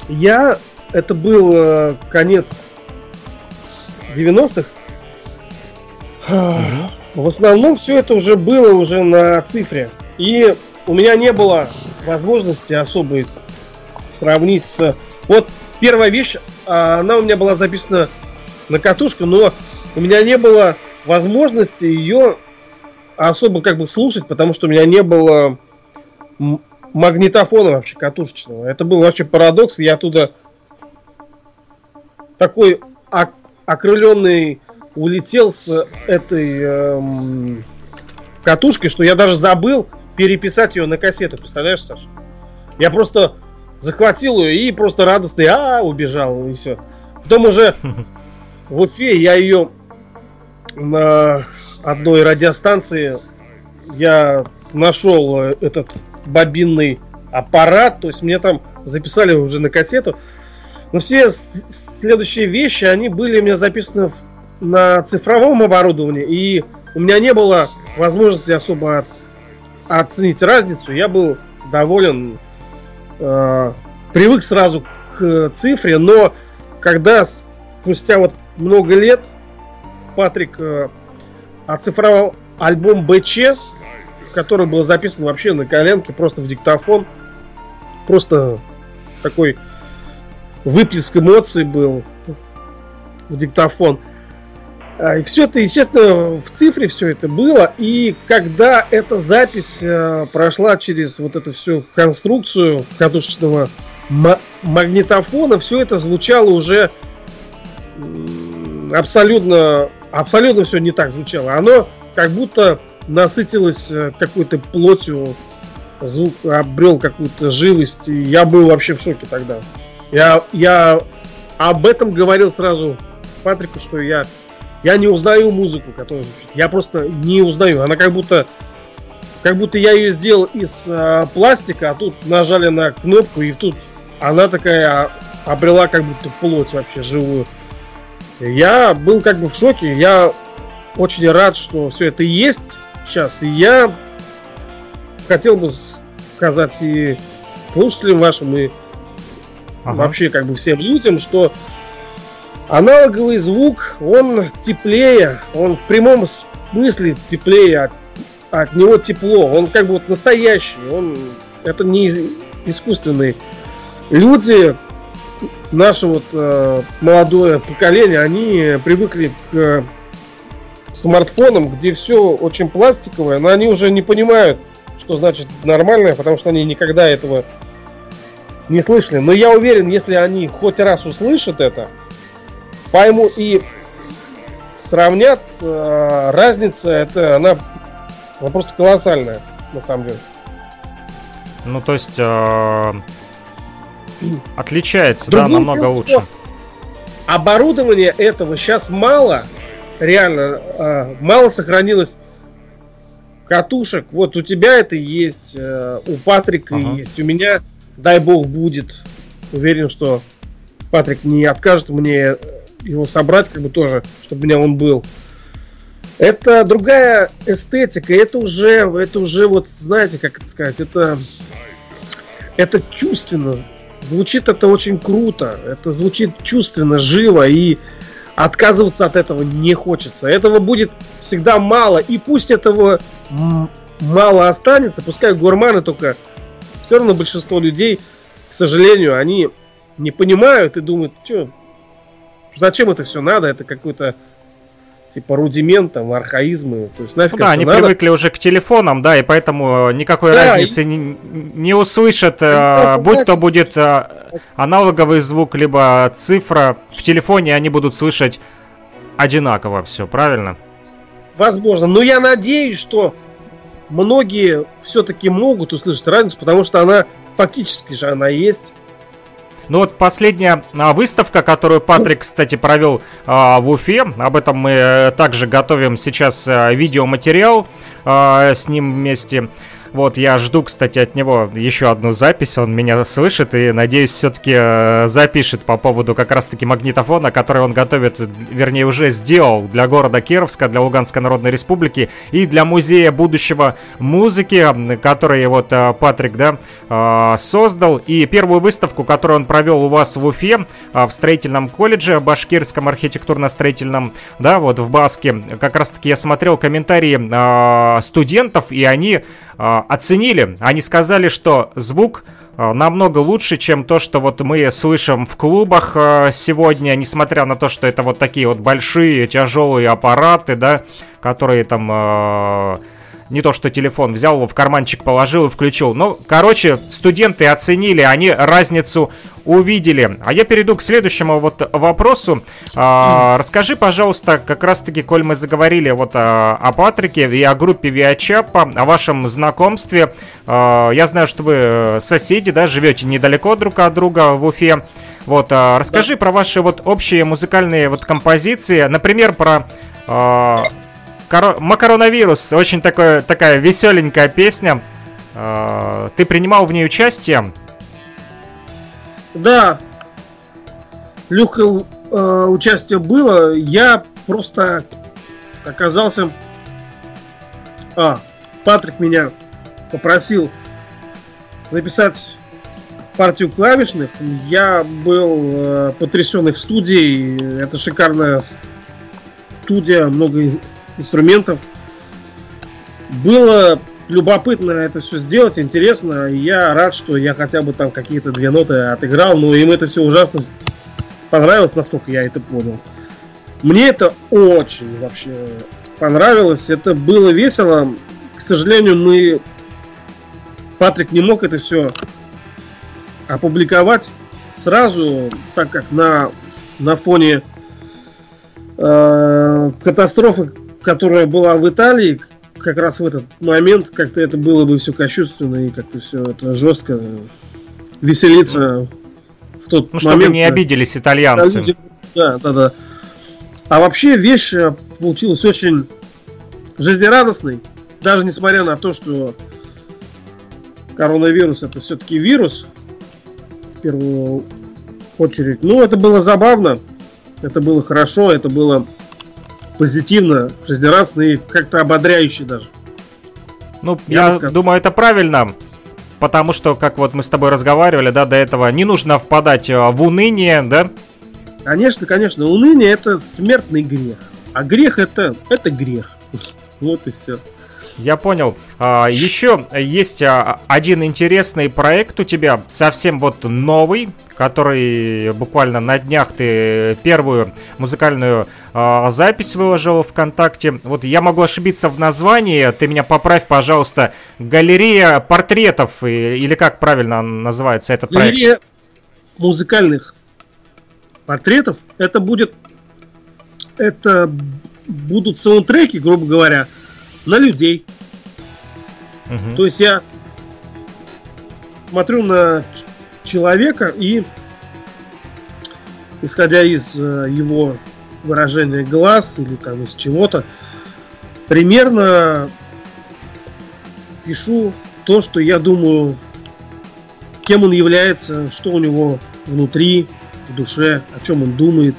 я это был э, конец 90-х. В основном все это уже было уже на цифре. И у меня не было возможности особой сравнить с... Вот первая вещь, а, она у меня была записана на катушку, но у меня не было возможности ее особо как бы слушать, потому что у меня не было магнитофона вообще катушечного. Это был вообще парадокс. Я оттуда такой окрыленный улетел с этой эм, катушкой, что я даже забыл переписать ее на кассету, представляешь, Саш? Я просто захватил ее и просто радостный а убежал, и все. Потом уже в Уфе я ее на одной радиостанции я нашел э, этот бобинный аппарат, то есть мне там записали уже на кассету. Но все следующие вещи, они были у меня записаны в, на цифровом оборудовании, и у меня не было возможности особо оценить разницу. Я был доволен, э, привык сразу к цифре, но когда спустя вот много лет Патрик э, оцифровал альбом БЧ, который был записан вообще на коленке, просто в диктофон. Просто такой выплеск эмоций был в диктофон. А, и все это, естественно, в цифре все это было. И когда эта запись э, прошла через вот эту всю конструкцию катушечного магнитофона, все это звучало уже абсолютно, абсолютно все не так звучало. Оно как будто насытилось э, какой-то плотью, звук обрел какую-то живость, и я был вообще в шоке тогда. Я, я об этом говорил сразу Патрику, что я, я не узнаю музыку, которая звучит. Я просто не узнаю. Она как будто, как будто я ее сделал из э, пластика, а тут нажали на кнопку, и тут она такая обрела как будто плоть вообще живую. Я был как бы в шоке. Я очень рад, что все это есть сейчас. И я хотел бы сказать и слушателям вашим, и ага. вообще как бы всем людям, что аналоговый звук, он теплее, он в прямом смысле теплее, от, от него тепло, он как бы вот настоящий, он это не искусственный. Люди наше вот э, молодое поколение, они привыкли к смартфонам, где все очень пластиковое, но они уже не понимают, что значит нормальное, потому что они никогда этого не слышали. Но я уверен, если они хоть раз услышат это, поймут и сравнят, э, разница это она, она просто колоссальная, на самом деле. Ну, то есть э, отличается, Другим да, намного лучше. Оборудование этого сейчас мало, реально э, мало сохранилось катушек. Вот у тебя это есть, э, у Патрика ага. есть, у меня, дай бог, будет. Уверен, что Патрик не откажет мне его собрать, как бы тоже, чтобы у меня он был. Это другая эстетика, это уже, это уже вот, знаете, как это сказать, это, это чувственно, звучит это очень круто, это звучит чувственно, живо, и отказываться от этого не хочется. Этого будет всегда мало. И пусть этого мало останется, пускай гурманы только... Все равно большинство людей, к сожалению, они не понимают и думают, что, зачем это все надо, это какой-то типа рудиментом, архаизмы. То есть нафиг ну, да, они надо. привыкли уже к телефонам, да, и поэтому никакой да, разницы и... не, не услышат, э, будь то будет э, аналоговый звук, либо цифра. В телефоне они будут слышать одинаково все, правильно? Возможно. Но я надеюсь, что многие все-таки могут услышать разницу, потому что она фактически же она есть. Ну вот последняя а, выставка, которую Патрик, кстати, провел а, в Уфе, об этом мы э, также готовим сейчас а, видеоматериал а, с ним вместе. Вот, я жду, кстати, от него еще одну запись. Он меня слышит и, надеюсь, все-таки э, запишет по поводу как раз-таки магнитофона, который он готовит, вернее, уже сделал для города Кировска, для Луганской Народной Республики и для Музея будущего музыки, который вот э, Патрик, да, э, создал. И первую выставку, которую он провел у вас в Уфе, в строительном колледже, Башкирском архитектурно-строительном, да, вот в Баске, как раз-таки я смотрел комментарии студентов, и они оценили. Они сказали, что звук а, намного лучше, чем то, что вот мы слышим в клубах а, сегодня, несмотря на то, что это вот такие вот большие тяжелые аппараты, да, которые там не то что телефон, взял его в карманчик, положил и включил. Ну, короче, студенты оценили, они разницу увидели. А я перейду к следующему вот вопросу. А, расскажи, пожалуйста, как раз-таки, коль мы заговорили вот а, о Патрике и о группе Виачапа, о вашем знакомстве. А, я знаю, что вы соседи, да, живете недалеко друг от друга в Уфе. Вот, а, расскажи да. про ваши вот общие музыкальные вот композиции, например, про а, коро- Макаронавирус, очень такое, такая веселенькая песня. А, ты принимал в ней участие? Да, легкое э, участие было. Я просто оказался... А, Патрик меня попросил записать партию клавишных. Я был э, потрясен их студией. Это шикарная студия, много инструментов. Было любопытно это все сделать, интересно. Я рад, что я хотя бы там какие-то две ноты отыграл, но им это все ужасно понравилось, насколько я это понял. Мне это очень вообще понравилось. Это было весело. К сожалению, мы... Патрик не мог это все опубликовать сразу, так как на, на фоне э, катастрофы, которая была в Италии, как раз в этот момент как-то это было бы все кощунственно и как-то все это жестко веселиться в тот ну, момент. чтобы не обиделись итальянцы. Да, да, да. А вообще вещь э, получилась очень жизнерадостной, даже несмотря на то, что коронавирус это все-таки вирус, в первую очередь. Ну, это было забавно, это было хорошо, это было позитивно, жизнерадостно и как-то ободряюще даже. Ну, я, я думаю, это правильно. Потому что, как вот мы с тобой разговаривали, да, до этого, не нужно впадать э, в уныние, да? Конечно, конечно. Уныние это смертный грех. А грех это, это грех. Вот и все. Я понял. А, еще есть а, один интересный проект у тебя, совсем вот новый, который буквально на днях ты первую музыкальную а, запись выложил ВКонтакте. Вот я могу ошибиться в названии, ты меня поправь, пожалуйста. Галерея портретов, или как правильно называется этот проект? Галерея музыкальных портретов. Это будет, это будут саундтреки, грубо говоря, на людей. Угу. То есть я смотрю на человека и, исходя из э, его выражения глаз или там из чего-то, примерно пишу то, что я думаю, кем он является, что у него внутри, в душе, о чем он думает,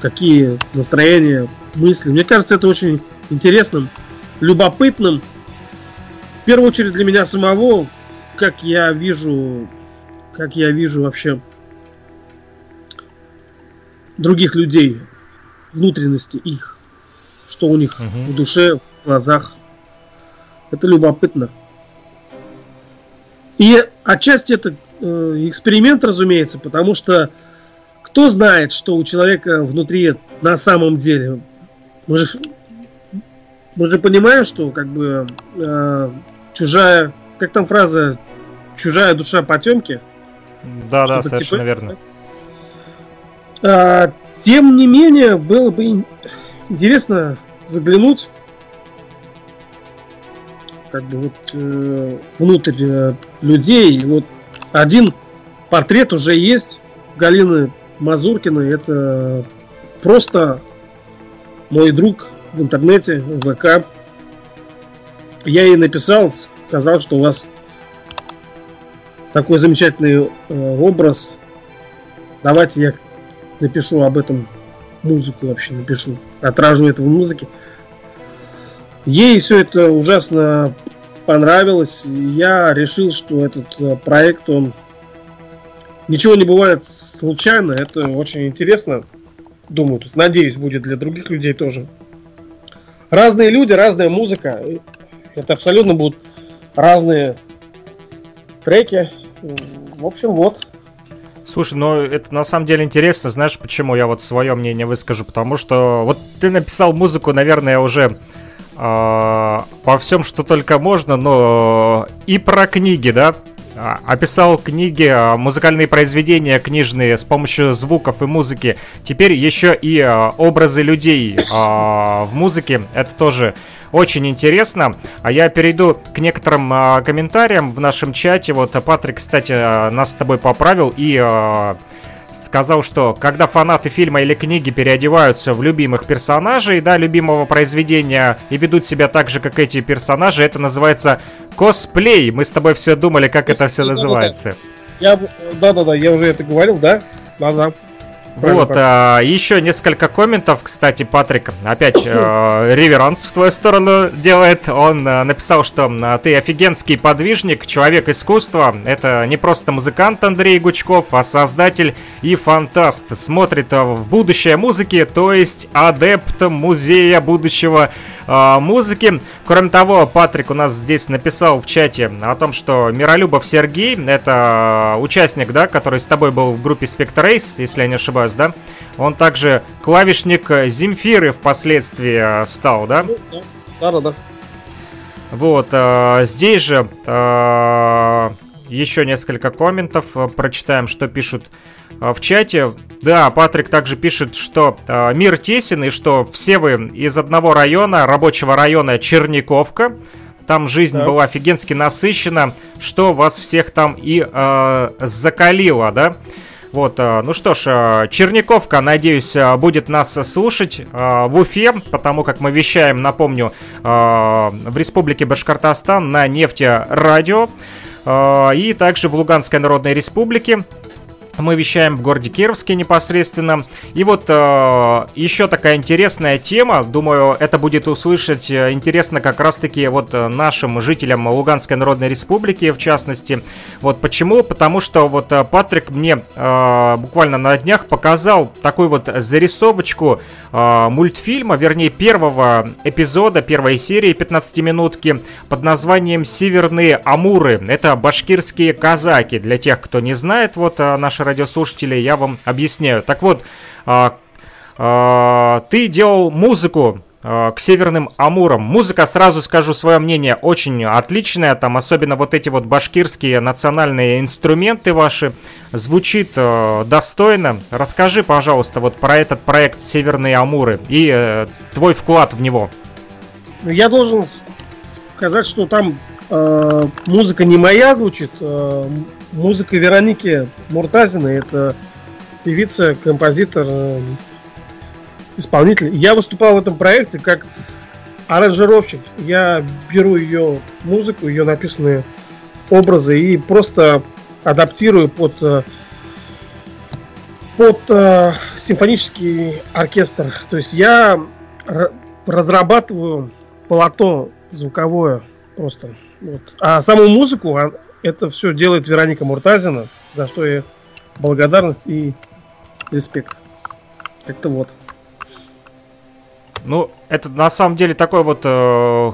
какие настроения, мысли. Мне кажется, это очень интересным любопытным. В первую очередь для меня самого, как я вижу, как я вижу вообще других людей, внутренности их, что у них угу. в душе, в глазах. Это любопытно. И отчасти это э, эксперимент, разумеется, потому что кто знает, что у человека внутри на самом деле. Мы же мы же понимаем, что как бы э, чужая, как там фраза, чужая душа потемки. Да, да, совершенно типа, верно. А, тем не менее, было бы интересно заглянуть как бы вот э, внутрь э, людей. Вот один портрет уже есть Галины Мазуркиной. Это просто мой друг в интернете, в ВК. Я ей написал, сказал, что у вас такой замечательный э, образ. Давайте я напишу об этом музыку вообще напишу, отражу это в музыке. Ей все это ужасно понравилось. Я решил, что этот э, проект, он ничего не бывает случайно. Это очень интересно. Думаю, тут, надеюсь, будет для других людей тоже разные люди, разная музыка. Это абсолютно будут разные треки. В общем, вот. Слушай, ну это на самом деле интересно, знаешь, почему я вот свое мнение выскажу, потому что вот ты написал музыку, наверное, уже во всем, что только можно, но и про книги, да, описал книги, а, музыкальные произведения книжные с помощью звуков и музыки. Теперь еще и а, образы людей в музыке. Это тоже очень интересно. А я перейду к некоторым комментариям в нашем чате. Вот Патрик, кстати, нас с тобой поправил и сказал, что когда фанаты фильма или книги переодеваются в любимых персонажей, да, любимого произведения и ведут себя так же, как эти персонажи, это называется косплей. Мы с тобой все думали, как это все называется. Да-да-да, я уже это говорил, да? Да-да. Вот, а, еще несколько комментов, кстати, Патрик опять э, реверанс в твою сторону делает. Он э, написал, что э, ты офигенский подвижник, человек искусства. Это не просто музыкант Андрей Гучков, а создатель и фантаст. Смотрит э, в будущее музыки, то есть адепт музея будущего музыки. Кроме того, Патрик у нас здесь написал в чате о том, что Миролюбов Сергей, это участник, да, который с тобой был в группе Spectre Race, если я не ошибаюсь, да? Он также клавишник Земфиры впоследствии э, стал, да? Да, да, да. Вот, э, здесь же э, еще несколько комментов. Прочитаем, что пишут в чате. Да, Патрик также пишет, что э, мир тесен и что все вы из одного района, рабочего района Черниковка. Там жизнь так. была офигенски насыщена, что вас всех там и э, закалило, да? Вот, э, ну что ж, э, Черниковка, надеюсь, э, будет нас слушать в Уфе, потому как мы вещаем, напомню, в Республике Башкортостан на нефтерадио и также в Луганской Народной Республике. Мы вещаем в городе Кировске непосредственно. И вот э, еще такая интересная тема. Думаю, это будет услышать э, интересно как раз-таки вот э, нашим жителям Луганской Народной Республики, в частности. Вот почему? Потому что вот э, Патрик мне э, буквально на днях показал такую вот зарисовочку э, мультфильма, вернее первого эпизода, первой серии 15-минутки под названием «Северные Амуры». Это башкирские казаки. Для тех, кто не знает, вот наши радиослушатели, я вам объясняю. Так вот, а, а, ты делал музыку а, к Северным Амурам. Музыка, сразу скажу свое мнение, очень отличная. Там особенно вот эти вот башкирские национальные инструменты ваши. Звучит э, достойно. Расскажи, пожалуйста, вот про этот проект Северные Амуры и э, твой вклад в него. Ну, я должен сказать, что там э, музыка не моя звучит. Э, музыка Вероники Муртазиной. Это певица, композитор, э, исполнитель. Я выступал в этом проекте как аранжировщик. Я беру ее музыку, ее написанные образы и просто адаптирую под э, под э, симфонический оркестр. То есть я разрабатываю полотно звуковое просто. Вот. А саму музыку а, это все делает Вероника Муртазина, за что я благодарность и респект. Как-то вот. Ну, это на самом деле такой вот э,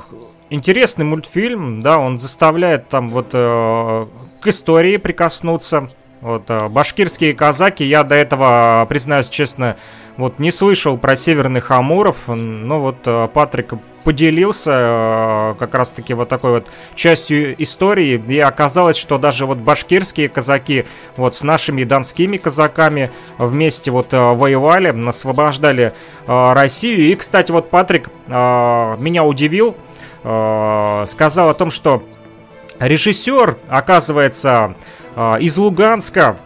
интересный мультфильм, да, он заставляет там вот э, к истории прикоснуться. Вот э, башкирские казаки, я до этого, признаюсь честно, вот не слышал про северных амуров, но вот э, Патрик поделился э, как раз-таки вот такой вот частью истории, и оказалось, что даже вот башкирские казаки вот с нашими донскими казаками вместе вот э, воевали, освобождали Россию. И, кстати, вот Патрик меня удивил, сказал о том, что режиссер, оказывается, из Луганска,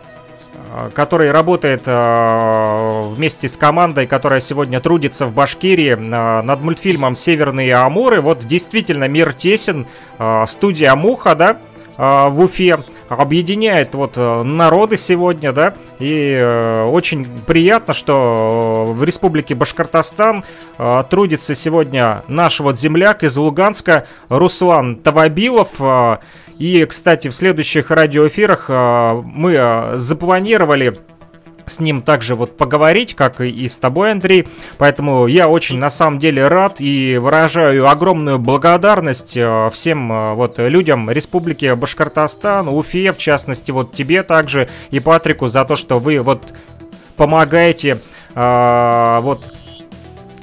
Э, который работает э, вместе с командой, которая сегодня трудится в Башкирии э, над мультфильмом «Северные Амуры». Вот действительно мир тесен, студия «Муха», да, в Уфе объединяет вот народы сегодня, да, и очень приятно, что в республике Башкортостан трудится сегодня наш вот земляк из Луганска Руслан Тавабилов, и, кстати, в следующих радиоэфирах а, мы а, запланировали с ним также вот поговорить, как и с тобой, Андрей. Поэтому я очень на самом деле рад и выражаю огромную благодарность а, всем вот людям Республики Башкортостан, Уфе, в частности, вот тебе также и Патрику за то, что вы вот помогаете вот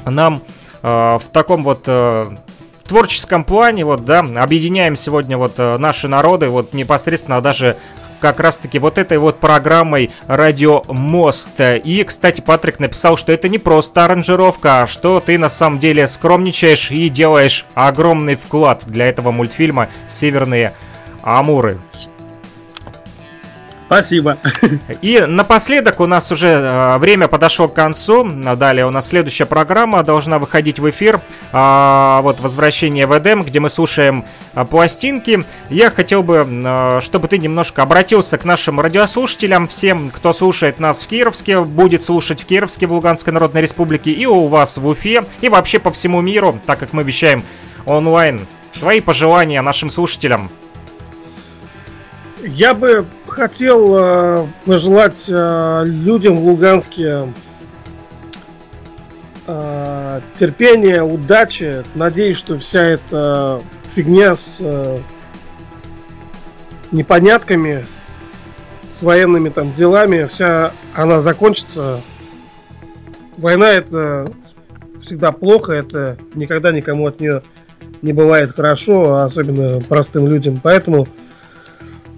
нам в таком вот творческом плане, вот, да, объединяем сегодня вот э, наши народы, вот непосредственно даже как раз-таки вот этой вот программой «Радио Мост». И, кстати, Патрик написал, что это не просто аранжировка, а что ты на самом деле скромничаешь и делаешь огромный вклад для этого мультфильма «Северные Амуры». Спасибо. И напоследок у нас уже э, время подошло к концу. Далее у нас следующая программа должна выходить в эфир. Э, вот «Возвращение в Эдем», где мы слушаем э, пластинки. Я хотел бы, э, чтобы ты немножко обратился к нашим радиослушателям, всем, кто слушает нас в Кировске, будет слушать в Кировске, в Луганской Народной Республике, и у вас в Уфе, и вообще по всему миру, так как мы вещаем онлайн. Твои пожелания нашим слушателям – я бы хотел э, пожелать э, людям в Луганске э, терпения, удачи. Надеюсь, что вся эта фигня с непонятками, с военными там делами, вся она закончится. Война это всегда плохо, это никогда никому от нее не бывает хорошо, особенно простым людям. Поэтому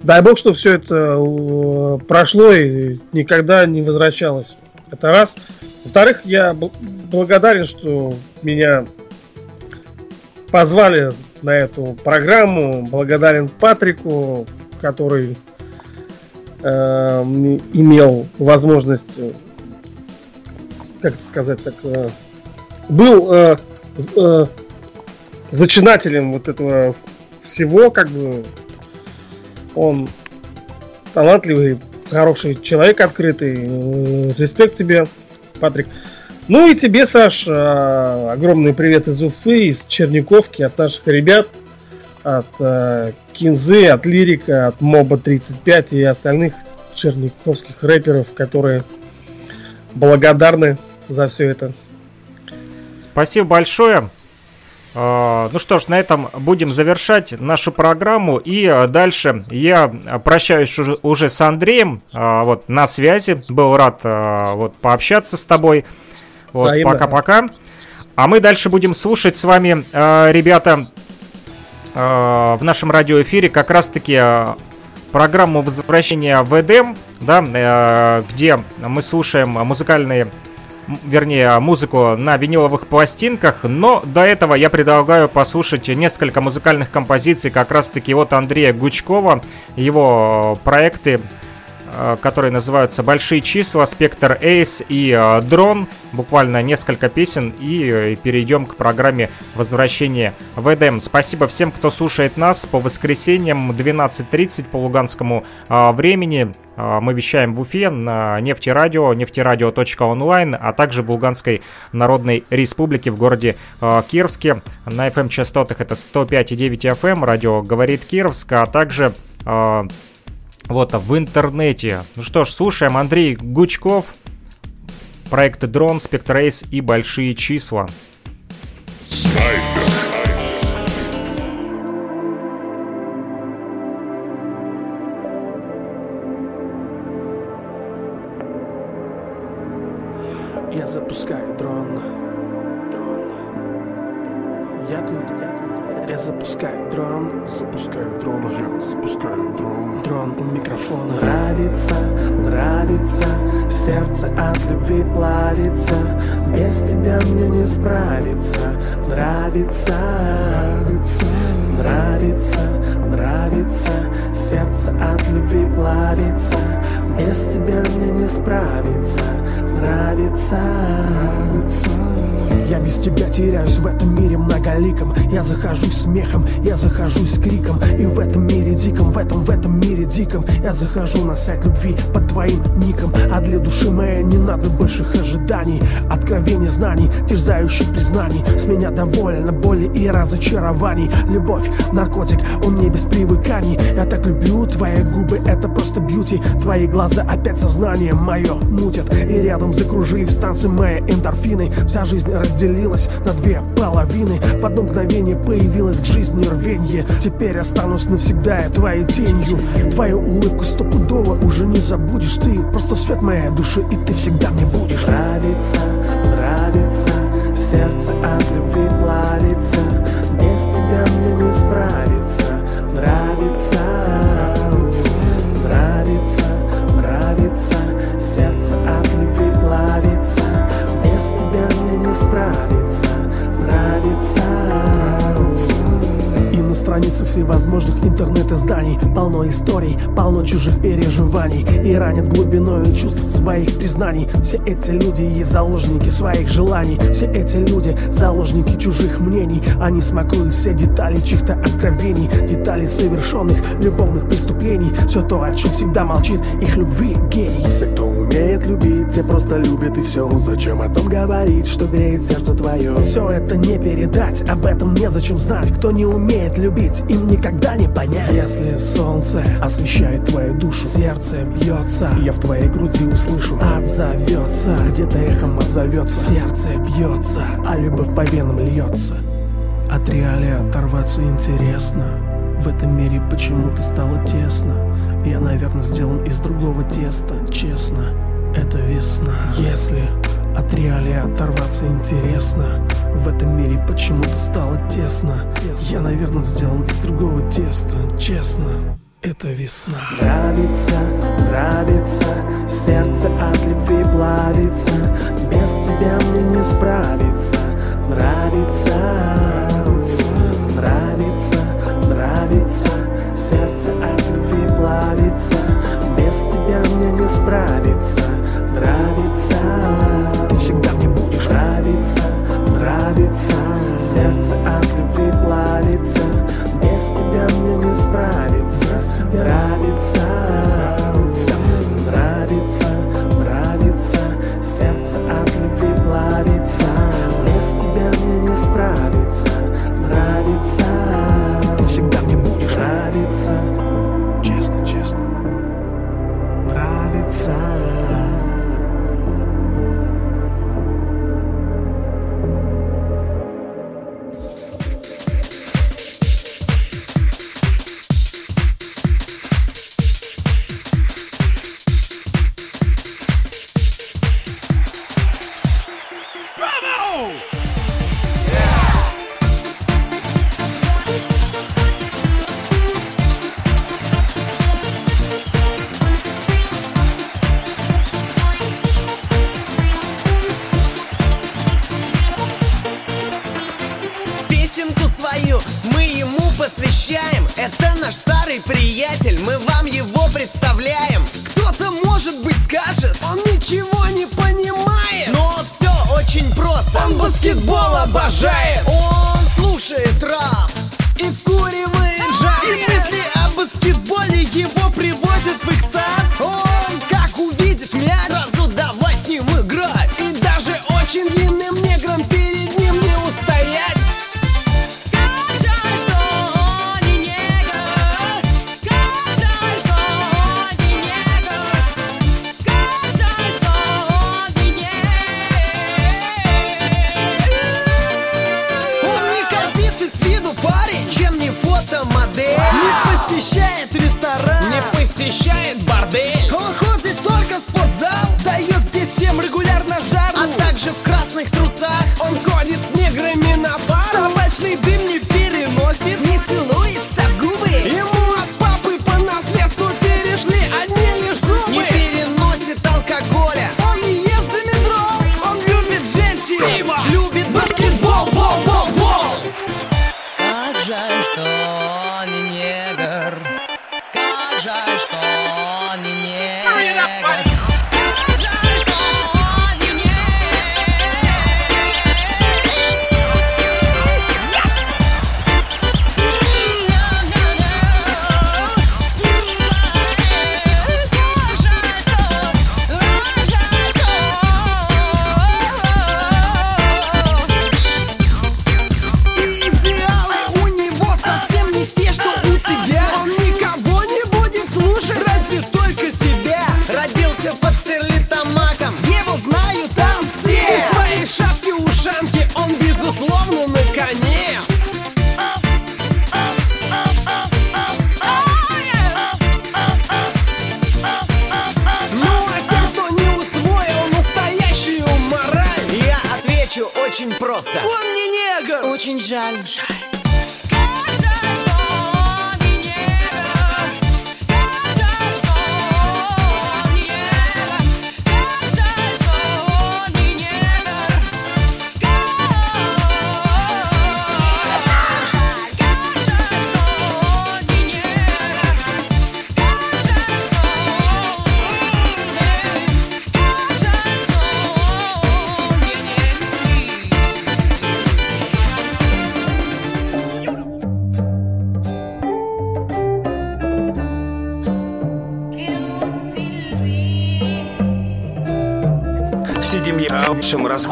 Дай бог, что все это э, прошло и никогда не возвращалось. Это раз. Во-вторых, я благодарен, что меня позвали на эту программу. Благодарен Патрику, который э, имел возможность, как это сказать, так, э, был э, э, зачинателем вот этого всего, как бы он талантливый, хороший человек, открытый. Респект тебе, Патрик. Ну и тебе, Саш, а, огромный привет из Уфы, из Черниковки, от наших ребят, от э, Кинзы, от Лирика, от Моба 35 и остальных черниковских рэперов, которые благодарны за все это. Спасибо большое. А, ну что ж, на этом будем завершать нашу программу. И а, дальше я прощаюсь уже, с Андреем. А, вот на связи. Был рад вот пообщаться с тобой. Вот, пока-пока. А мы дальше будем слушать с вами, ребята, в нашем радиоэфире как раз-таки программу возвращения в Эдем, да, где мы слушаем музыкальные вернее, музыку на виниловых пластинках, но до этого я предлагаю послушать несколько музыкальных композиций как раз-таки от Андрея Гучкова, его проекты которые называются «Большие числа», «Спектр Эйс» и э, «Дрон». Буквально несколько песен и э, перейдем к программе «Возвращение в Эдем». Спасибо всем, кто слушает нас по воскресеньям 12.30 по луганскому времени. Мы вещаем в Уфе на нефтерадио, нефтерадио.онлайн, а также в Луганской Народной Республике в городе Кировске. На FM-частотах это 105,9 FM, радио «Говорит Кировск», а также вот в интернете. Ну что ж, слушаем Андрей Гучков, проекты Дрон, Спектрейс и Большие числа. Снайпер. От любви плавится. Без тебя мне не справиться. Нравится, нравится, нравится, нравится. Сердце от любви плавится. Без тебя мне не справиться нравится. Я без тебя теряюсь в этом мире многоликом. Я захожусь смехом, я захожусь криком. И в этом мире диком, в этом, в этом мире диком. Я захожу на сайт любви под твоим ником. А для души моей не надо больших ожиданий Откровений знаний, терзающих признаний. С меня довольно боли и разочарований. Любовь, наркотик, он не без привыканий. Я так люблю твои губы, это просто бьюти. Твои глаза опять сознание мое мутят. И рядом закружились танцы мои эндорфины. Вся жизнь разделилась на две половины. В одно мгновение появилось к жизни рвенье. Теперь останусь навсегда я твоей тенью. Твою улыбку стопудово уже не забудешь Ты. Просто свет моей души и ты всегда мне будешь. Нравится, нравится, сердце от любви плавится. Без тянется страницах всевозможных интернет-изданий. Полно историй, полно чужих переживаний. И ранят глубиной чувств своих признаний. Все эти люди и заложники своих желаний. Все эти люди заложники чужих мнений. Они смакуют все детали чьих-то откровений. Детали совершенных любовных преступлений. Все то, о чем всегда молчит их любви гений. Все, кто умеет любить, те просто любят и все Зачем о том говорить, что греет сердце твое Все это не передать, об этом незачем знать. Кто не умеет любить, им никогда не понять. Если солнце освещает твою душу Сердце бьется, я в твоей груди услышу Отзовется, где-то эхом отзовется Сердце бьется, а любовь по венам льется. От реалии оторваться интересно. В этом мире почему-то стало тесно. Я, наверное, сделан из другого теста, честно. Это весна. Если от реалии оторваться интересно. В этом мире почему-то стало тесно. Я, наверное, сделан из другого теста. Честно, это весна. Нравится, нравится Сердце от любви плавится. Без тебя мне не справиться. Нравится, нравится, нравится. Сердце от любви плавится. Без тебя мне не справиться Нравится. Ты всегда мне будешь нравиться, нравится. Сердце от любви плавится. Без тебя мне не справиться. Нравится. Нравится, нравится. Сердце от любви плавится. Без тебя мне не справиться. Нравится. Ты всегда мне будешь нравиться. Честно, честно. Нравится скажет, он ничего не понимает. Но все очень просто, он баскетбол обожает. Он слушает рэп и вкуривает жар И мысли о баскетболе его приводят в экстаз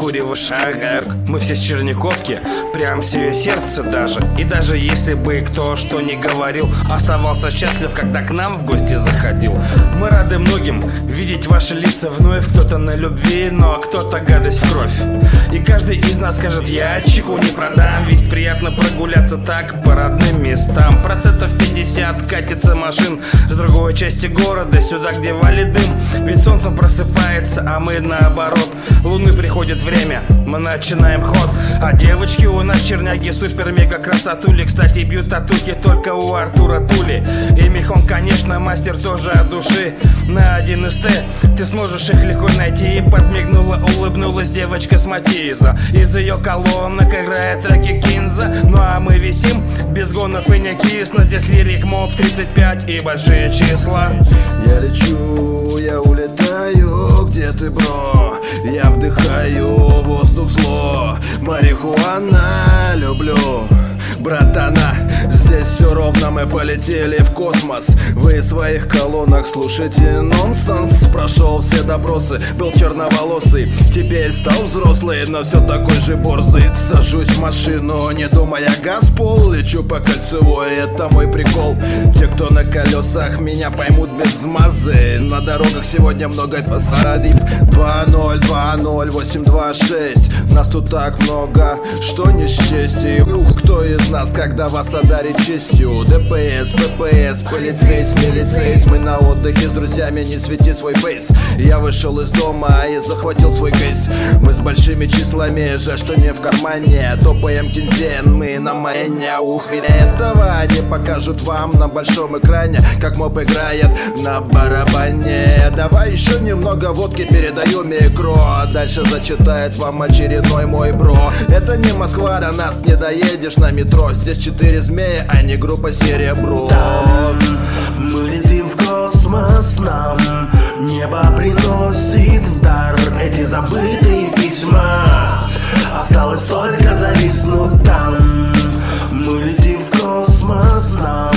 нашим раскуриваешь Мы все с Черниковки, прям все ее сердце даже. И даже если бы кто что не говорил Оставался счастлив, когда к нам в гости заходил. Мы рады многим видеть ваши лица вновь. Кто-то на любви, но кто-то гадость в кровь. И каждый из нас скажет, я чеку не продам Ведь приятно прогуляться так по родным местам. Процентов 50 катится машин с другой части города Сюда, где валит дым. Ведь солнце просыпается, а мы наоборот. Луны приходит время, мы начинаем ход. А девочки у нас черняги супер-мега красотули. Кстати, бьют татуки только у Артура Тули. И Михон, конечно, мастер тоже от души На один из Т ты сможешь их легко найти. И подмигнула, улыбнулась девочка с Матиза. Из ее колонок играет треки Кинза. Ну а мы висим без гонов и не кисло. Здесь лирик моб 35 и большие числа. Я лечу, я улетаю, где ты, бро? Я вдыхаю воздух зло. Марихуана люблю Братана, здесь все ровно, мы полетели в космос. Вы в своих колоннах слушайте нонсенс. Прошел все допросы, был черноволосый. Теперь стал взрослый, но все такой же борзый. Сажусь в машину, не думая газ пол Лечу по кольцевой, это мой прикол. Те, кто на колесах, меня поймут без змазы На дорогах сегодня много посадив. 2-0, 2-0, 8-2-6 Нас тут так много, что не счесть. И ух, кто из нас, когда вас одарит честью. ДПС, ППС, полицейс, милицейс. Мы на отдыхе с друзьями, не свети свой фейс. Я вышел из дома и захватил свой кейс. Мы с большими числами, жаль, что не в кармане. Топаем кинзен, мы на майне. Ух, меня этого не покажут вам на большом экране. Как моб играет на барабане. Давай еще немного водки, передаю микро. Дальше зачитает вам очередной мой бро. Это не Москва, до нас не доедешь на метро Здесь четыре змеи, а не группа серебро. Мы летим в космос, нам Небо приносит в дар Эти забытые письма. Осталось только зависнуть там. Мы летим в космос, нам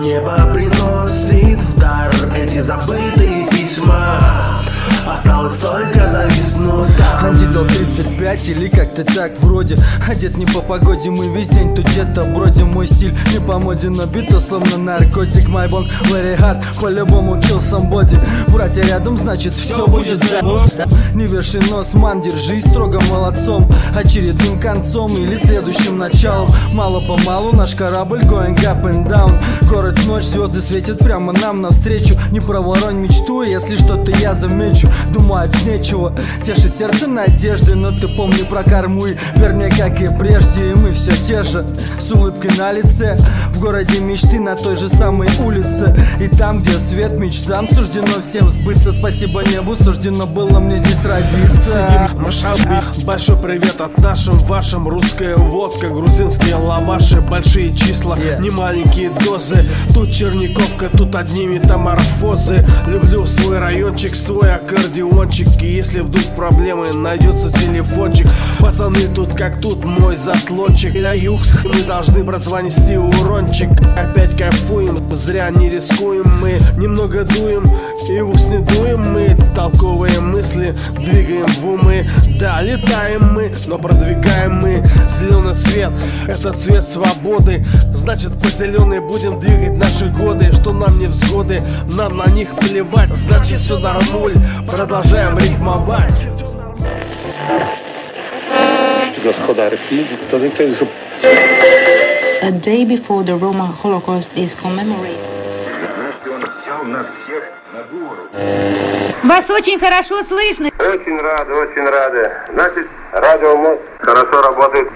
Небо приносит в дар Эти забытые Осталось только зависнуть там Антидот 35 или как-то так вроде. Одет не по погоде, мы весь день тут где-то бродим. Мой стиль не по моде, но бита словно наркотик. My bong very hard, по-любому kill somebody. Братья рядом, значит все будет за Не верши нос, ман, держись строго молодцом. Очередным концом или следующим началом. Мало-помалу наш корабль going up and down. Город ночь, звезды светят прямо нам навстречу. Не проворонь мечту, если что-то я замечу Думать нечего, тешить сердце надежды Но ты помни про корму и вернее как и прежде И мы все те же, с улыбкой на лице В городе мечты на той же самой улице. И там, где свет мечтам суждено всем сбыться. Спасибо небу, суждено было мне здесь родиться. Сидим Шамби. Большой привет от нашим вашим. Русская водка, грузинские лаваши Большие числа, не маленькие дозы. Тут Черниковка, тут одни метаморфозы. Люблю свой райончик, свой аккордеончик И если вдруг проблемы, найдется телефончик. Пацаны тут как тут, мой заслончик. На юг мы должны, братва, нести урончик. Опять кайфуем, зря не рискуем. Мы немного дуем и в ус не дуем. Мы толковые мысли двигаем в умы. Да, летаем мы, но продвигаем мы Зеленый цвет, это цвет свободы. Значит, по зеленой будем двигать наши годы. Что нам не взгоды, нам на них плевать. Значит, все нормуль, продолжаем рифмовать A day before the Roma Holocaust is commemorated. Вас очень хорошо слышно. Очень рады, очень рады. Значит, радио МОЗ хорошо работает.